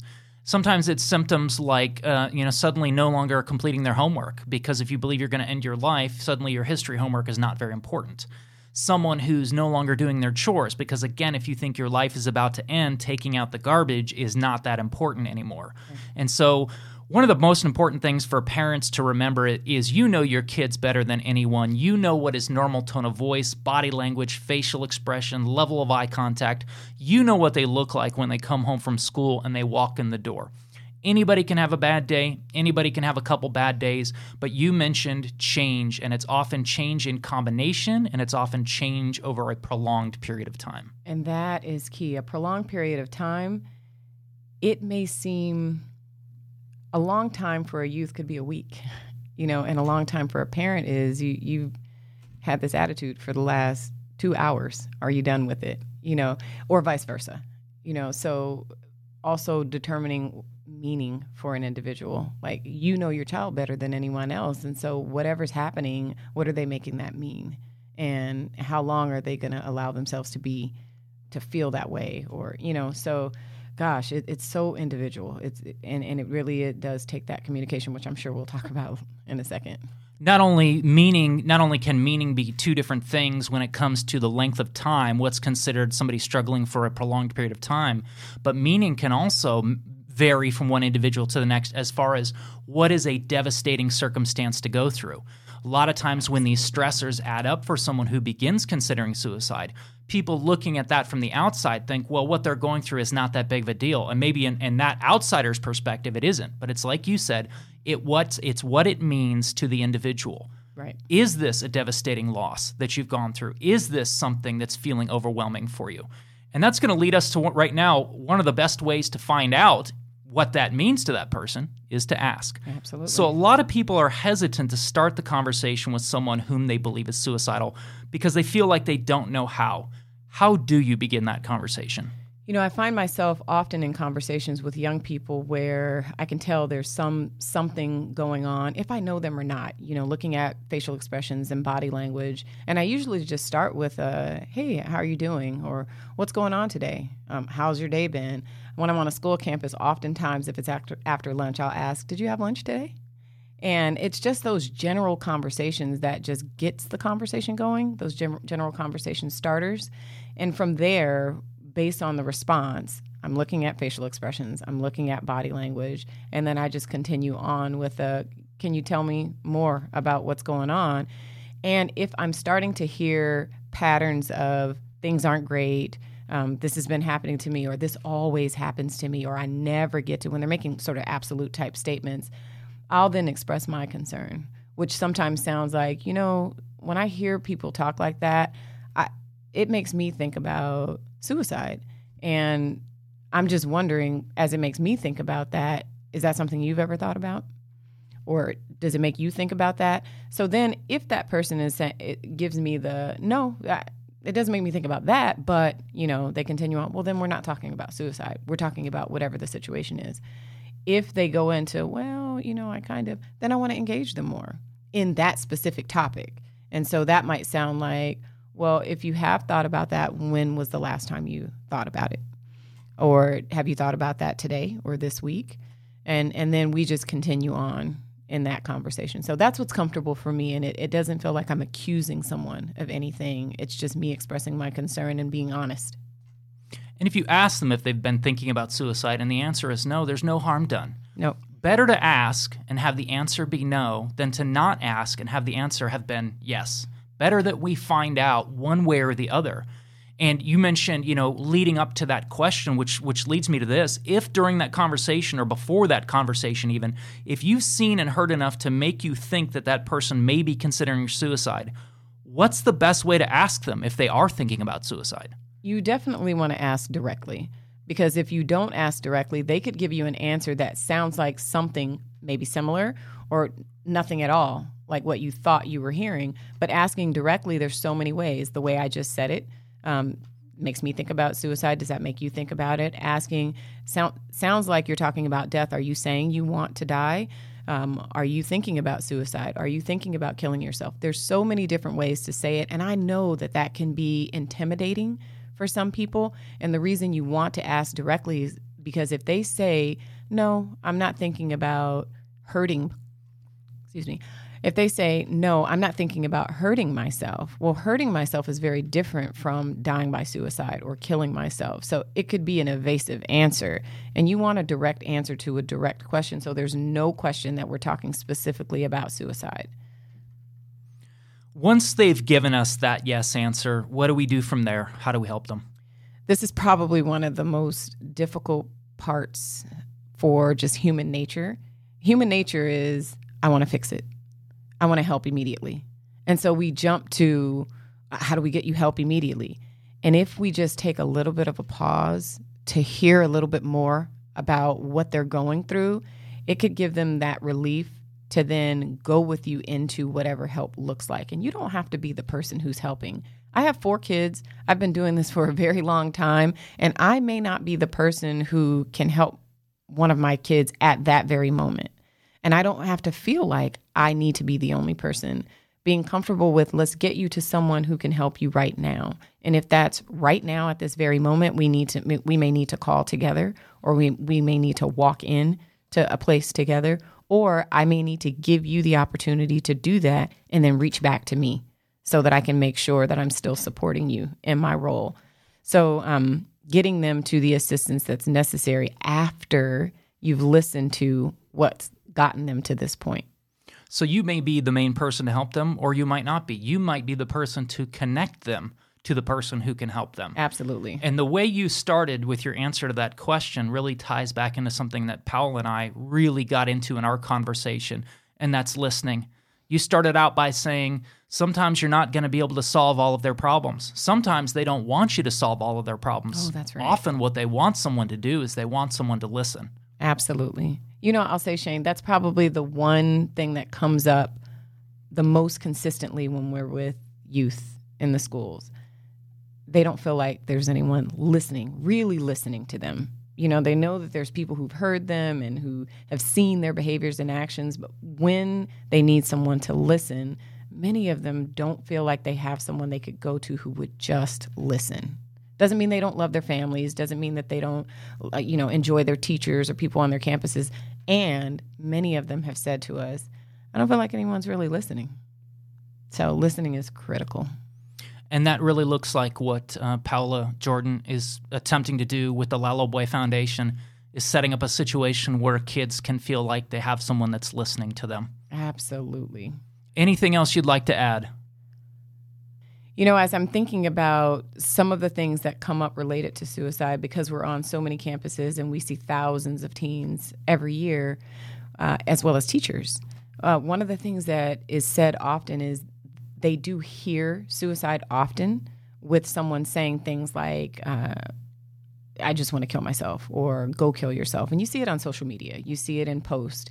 sometimes it's symptoms like uh, you know suddenly no longer completing their homework because if you believe you're going to end your life, suddenly your history homework is not very important. Someone who's no longer doing their chores because again, if you think your life is about to end, taking out the garbage is not that important anymore. And so one of the most important things for parents to remember is you know your kids better than anyone. You know what is normal tone of voice, body language, facial expression, level of eye contact. You know what they look like when they come home from school and they walk in the door. Anybody can have a bad day, anybody can have a couple bad days, but you mentioned change, and it's often change in combination, and it's often change over a prolonged period of time. And that is key. A prolonged period of time, it may seem a long time for a youth could be a week, you know, and a long time for a parent is you you had this attitude for the last two hours. Are you done with it? You know, or vice versa. You know, so also determining meaning for an individual. Like you know your child better than anyone else. And so whatever's happening, what are they making that mean? And how long are they going to allow themselves to be to feel that way or you know so gosh it, it's so individual. It's and, and it really it does take that communication which i'm sure we'll talk about in a second. Not only meaning not only can meaning be two different things when it comes to the length of time what's considered somebody struggling for a prolonged period of time but meaning can also vary from one individual to the next as far as what is a devastating circumstance to go through a lot of times when these stressors add up for someone who begins considering suicide people looking at that from the outside think well what they're going through is not that big of a deal and maybe in, in that outsider's perspective it isn't but it's like you said it what it's what it means to the individual right is this a devastating loss that you've gone through? Is this something that's feeling overwhelming for you? And that's going to lead us to what, right now, one of the best ways to find out what that means to that person is to ask. Absolutely. So a lot of people are hesitant to start the conversation with someone whom they believe is suicidal because they feel like they don't know how. How do you begin that conversation? You know, I find myself often in conversations with young people where I can tell there's some something going on, if I know them or not. You know, looking at facial expressions and body language, and I usually just start with a "Hey, how are you doing?" or "What's going on today? Um, how's your day been?" When I'm on a school campus, oftentimes if it's after after lunch, I'll ask, "Did you have lunch today?" And it's just those general conversations that just gets the conversation going, those gen- general conversation starters. And from there, based on the response, I'm looking at facial expressions, I'm looking at body language, and then I just continue on with a can you tell me more about what's going on? And if I'm starting to hear patterns of things aren't great, um, this has been happening to me, or this always happens to me, or I never get to, when they're making sort of absolute type statements, I'll then express my concern, which sometimes sounds like, you know, when I hear people talk like that, I, it makes me think about suicide. And I'm just wondering, as it makes me think about that, is that something you've ever thought about? Or does it make you think about that? So then, if that person is, it gives me the no, it doesn't make me think about that, but you know, they continue on. Well, then we're not talking about suicide. We're talking about whatever the situation is. If they go into, well, you know, I kind of, then I want to engage them more in that specific topic. And so that might sound like, well, if you have thought about that, when was the last time you thought about it? Or have you thought about that today or this week? And and then we just continue on in that conversation. So that's what's comfortable for me and it, it doesn't feel like I'm accusing someone of anything. It's just me expressing my concern and being honest. And if you ask them if they've been thinking about suicide and the answer is no, there's no harm done. No. Better to ask and have the answer be no than to not ask and have the answer have been yes. Better that we find out one way or the other. And you mentioned, you know, leading up to that question, which which leads me to this: if during that conversation or before that conversation, even if you've seen and heard enough to make you think that that person may be considering suicide, what's the best way to ask them if they are thinking about suicide? You definitely want to ask directly because if you don't ask directly, they could give you an answer that sounds like something maybe similar or nothing at all, like what you thought you were hearing. But asking directly, there's so many ways. The way I just said it um, makes me think about suicide. Does that make you think about it? Asking sound, sounds like you're talking about death. Are you saying you want to die? Um, are you thinking about suicide? Are you thinking about killing yourself? There's so many different ways to say it, and I know that that can be intimidating for some people. And the reason you want to ask directly is because if they say, "No, I'm not thinking about hurting," excuse me, if they say, no, I'm not thinking about hurting myself, well, hurting myself is very different from dying by suicide or killing myself. So it could be an evasive answer. And you want a direct answer to a direct question. So there's no question that we're talking specifically about suicide. Once they've given us that yes answer, what do we do from there? How do we help them? This is probably one of the most difficult parts for just human nature. Human nature is I want to fix it. I want to help immediately. And so we jump to how do we get you help immediately? And if we just take a little bit of a pause to hear a little bit more about what they're going through, it could give them that relief to then go with you into whatever help looks like. And you don't have to be the person who's helping. I have four kids. I've been doing this for a very long time, and I may not be the person who can help one of my kids at that very moment. And I don't have to feel like I need to be the only person. Being comfortable with, let's get you to someone who can help you right now. And if that's right now at this very moment, we need to we may need to call together or we we may need to walk in to a place together or I may need to give you the opportunity to do that and then reach back to me so that I can make sure that I'm still supporting you in my role. So, um, getting them to the assistance that's necessary after you've listened to what's gotten them to this point. So you may be the main person to help them, or you might not be. You might be the person to connect them to the person who can help them. Absolutely. And the way you started with your answer to that question really ties back into something that Paula and I really got into in our conversation, and that's listening. You started out by saying sometimes you're not going to be able to solve all of their problems. Sometimes they don't want you to solve all of their problems. Oh, that's right. Often, what they want someone to do is they want someone to listen. Absolutely. You know, I'll say, Shane, that's probably the one thing that comes up the most consistently when we're with youth in the schools. They don't feel like there's anyone listening, really listening to them. You know, they know that there's people who've heard them and who have seen their behaviors and actions, but when they need someone to listen, many of them don't feel like they have someone they could go to who would just listen. Doesn't mean they don't love their families, doesn't mean that they don't uh, you know enjoy their teachers or people on their campuses. And many of them have said to us, I don't feel like anyone's really listening. So listening is critical. And that really looks like what uh, Paola Jordan is attempting to do with the Lalo Boy Foundation is setting up a situation where kids can feel like they have someone that's listening to them. Absolutely. Anything else you'd like to add? You know, as I'm thinking about some of the things that come up related to suicide, because we're on so many campuses and we see thousands of teens every year, uh, as well as teachers, uh, one of the things that is said often is they do hear suicide often with someone saying things like, uh, I just want to kill myself or go kill yourself. And you see it on social media, you see it in posts.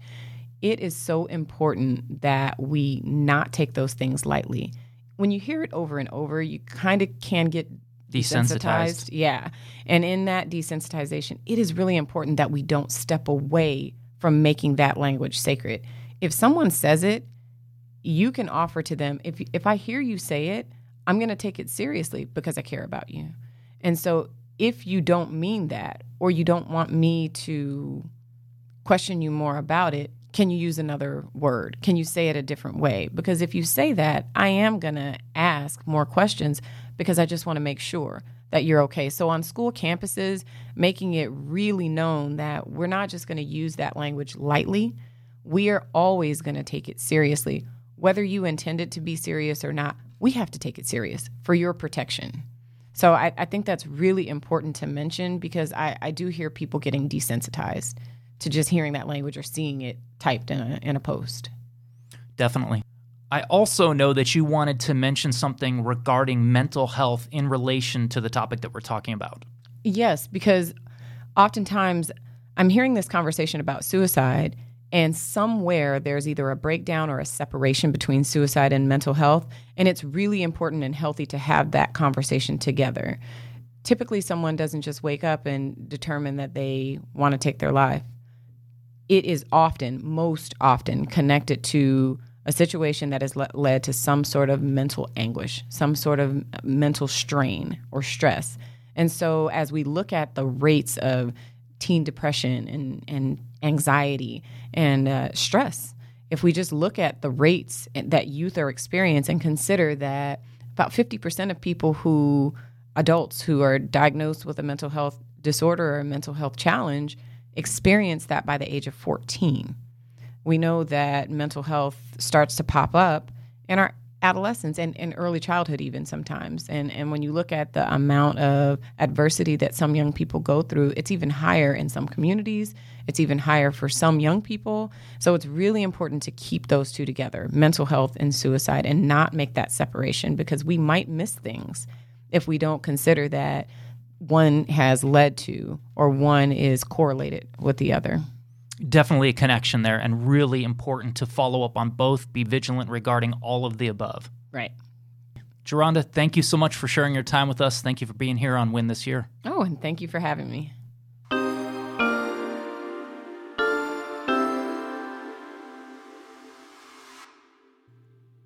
It is so important that we not take those things lightly. When you hear it over and over, you kind of can get Desensitized. Yeah. And in that desensitization, it is really important that we don't step away from making that language sacred. If someone says it, you can offer to them if if I hear you say it, I'm going to take it seriously because I care about you. And so if you don't mean that or you don't want me to question you more about it, can you use another word? Can you say it a different way? Because if you say that, I am going to ask more questions because I just want to make sure that you're okay. So on school campuses, making it really known that we're not just going to use that language lightly. We are always going to take it seriously. Whether you intend it to be serious or not, we have to take it serious for your protection. So I, I think that's really important to mention because I, I do hear people getting desensitized to just hearing that language or seeing it typed in a, in a post. Definitely. I also know that you wanted to mention something regarding mental health in relation to the topic that we're talking about. Yes, because oftentimes I'm hearing this conversation about suicide, and somewhere there's either a breakdown or a separation between suicide and mental health. And it's really important and healthy to have that conversation together. Typically, someone doesn't just wake up and determine that they want to take their life. It is often, most often, connected to a situation that has le- led to some sort of mental anguish, some sort of mental strain or stress. And so, as we look at the rates of teen depression and, and anxiety and uh, stress, if we just look at the rates that youth are experiencing and consider that about 50% of people who, adults who are diagnosed with a mental health disorder or a mental health challenge, experience that by the age of 14 we know that mental health starts to pop up in our adolescence and, and early childhood even sometimes. And and when you look at the amount of adversity that some young people go through it's even higher in some communities. It's even higher for some young people. So it's really important to keep those two together mental health and suicide and not make that separation because we might miss things if we don't consider that one has led to or one is correlated with the other Definitely a connection there, and really important to follow up on both, be vigilant regarding all of the above. right Geronda, thank you so much for sharing your time with us. Thank you for being here on Win This Year. oh and thank you for having me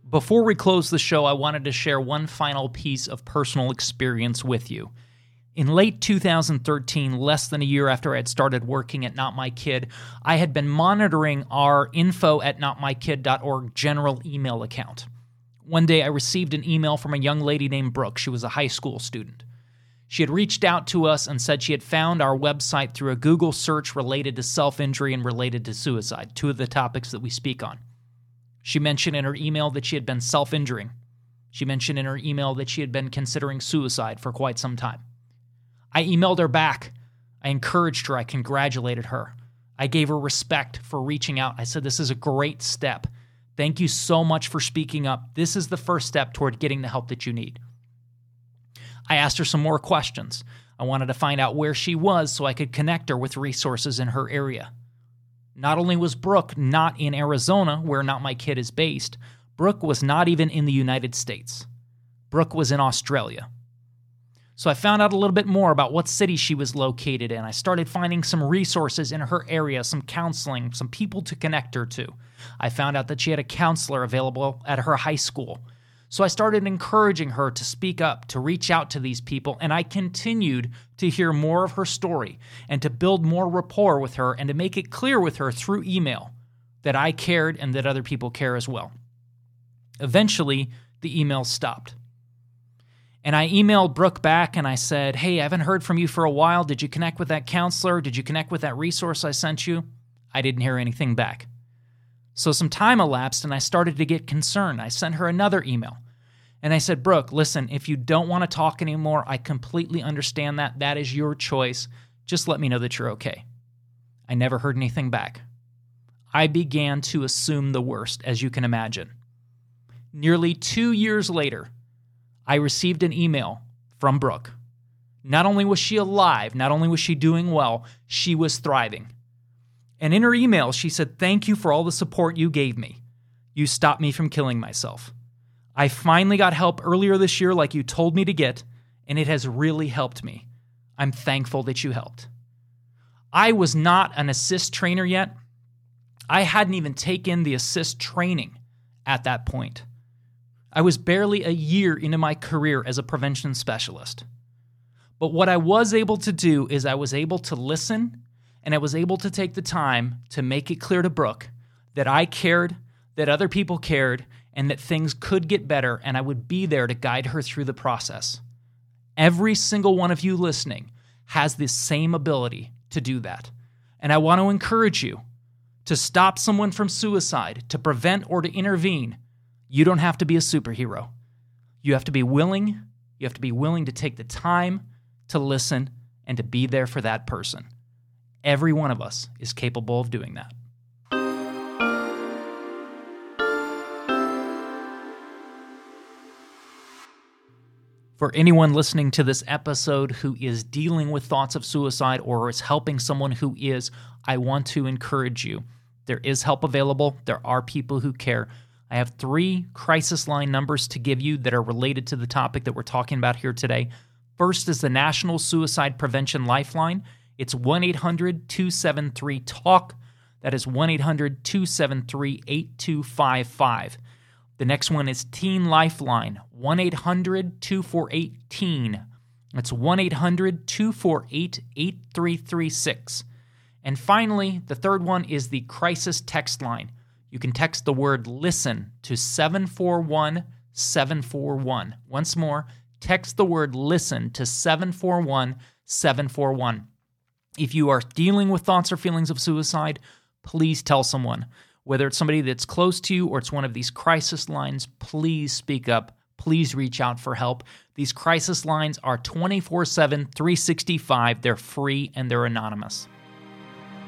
Before we close the show, I wanted to share one final piece of personal experience with you. In late 2013, less than a year after I had started working at Not My Kid, I had been monitoring our info at notmykid.org general email account. One day I received an email from a young lady named Brooke. She was a high school student. She had reached out to us and said she had found our website through a Google search related to self injury and related to suicide, two of the topics that we speak on. She mentioned in her email that she had been self injuring. She mentioned in her email that she had been considering suicide for quite some time. I emailed her back. I encouraged her. I congratulated her. I gave her respect for reaching out. I said, This is a great step. Thank you so much for speaking up. This is the first step toward getting the help that you need. I asked her some more questions. I wanted to find out where she was so I could connect her with resources in her area. Not only was Brooke not in Arizona, where Not My Kid is based, Brooke was not even in the United States. Brooke was in Australia. So I found out a little bit more about what city she was located in. I started finding some resources in her area, some counseling, some people to connect her to. I found out that she had a counselor available at her high school. So I started encouraging her to speak up, to reach out to these people, and I continued to hear more of her story and to build more rapport with her and to make it clear with her through email that I cared and that other people care as well. Eventually, the emails stopped. And I emailed Brooke back and I said, Hey, I haven't heard from you for a while. Did you connect with that counselor? Did you connect with that resource I sent you? I didn't hear anything back. So some time elapsed and I started to get concerned. I sent her another email. And I said, Brooke, listen, if you don't want to talk anymore, I completely understand that. That is your choice. Just let me know that you're okay. I never heard anything back. I began to assume the worst, as you can imagine. Nearly two years later, I received an email from Brooke. Not only was she alive, not only was she doing well, she was thriving. And in her email, she said, Thank you for all the support you gave me. You stopped me from killing myself. I finally got help earlier this year, like you told me to get, and it has really helped me. I'm thankful that you helped. I was not an ASIST trainer yet. I hadn't even taken the ASIST training at that point. I was barely a year into my career as a prevention specialist. But what I was able to do is I was able to listen and I was able to take the time to make it clear to Brooke that I cared, that other people cared, and that things could get better, and I would be there to guide her through the process. Every single one of you listening has this same ability to do that. And I want to encourage you to stop someone from suicide, to prevent or to intervene. You don't have to be a superhero. You have to be willing, you have to be willing to take the time to listen and to be there for that person. Every one of us is capable of doing that. For anyone listening to this episode who is dealing with thoughts of suicide or is helping someone who is, I want to encourage you. There is help available, there are people who care. I have three crisis line numbers to give you that are related to the topic that we're talking about here today. First is the National Suicide Prevention Lifeline. It's 1 800 273 TALK. That is 1 800 273 8255. The next one is Teen Lifeline, 1 800 248 TEEN. That's 1 800 248 8336. And finally, the third one is the Crisis Text Line. You can text the word listen to 741 741. Once more, text the word listen to 741 741. If you are dealing with thoughts or feelings of suicide, please tell someone. Whether it's somebody that's close to you or it's one of these crisis lines, please speak up. Please reach out for help. These crisis lines are 24 7, 365. They're free and they're anonymous.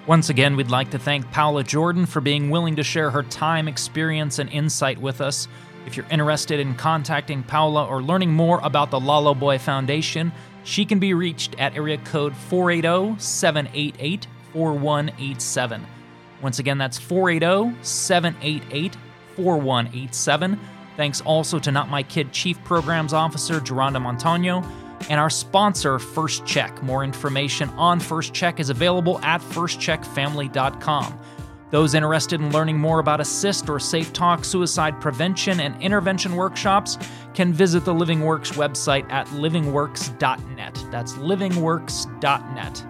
Once again, we'd like to thank Paula Jordan for being willing to share her time, experience, and insight with us. If you're interested in contacting Paula or learning more about the Lalo Boy Foundation, she can be reached at area code 480 788 4187. Once again, that's 480 788 4187. Thanks also to Not My Kid Chief Programs Officer Geronda Montano and our sponsor, First Check. More information on First Check is available at firstcheckfamily.com. Those interested in learning more about ASIST or safeTALK suicide prevention and intervention workshops can visit the Living Works website at livingworks.net. That's livingworks.net.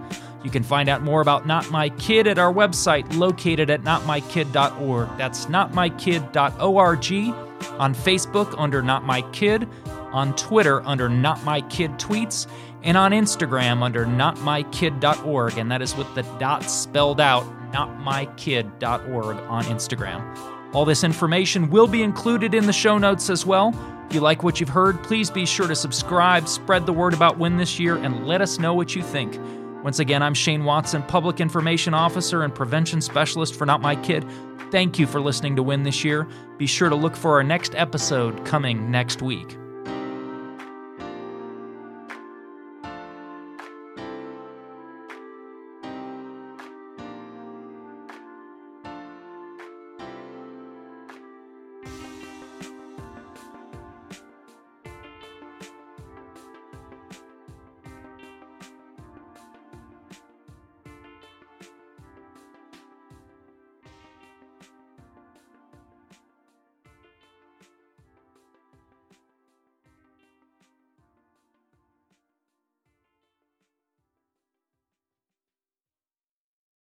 You can find out more about Not My Kid at our website located at notmykid.org. That's notmykid.org. On Facebook under Not My Kid, on Twitter under Not My Kid Tweets, and on Instagram under notmykid.org. And that is with the dots spelled out, notmykid.org on Instagram. All this information will be included in the show notes as well. If you like what you've heard, please be sure to subscribe, spread the word about Win this year, and let us know what you think. Once again, I'm Shane Watson, Public Information Officer and Prevention Specialist for Not My Kid. Thank you for listening to Win this year. Be sure to look for our next episode coming next week.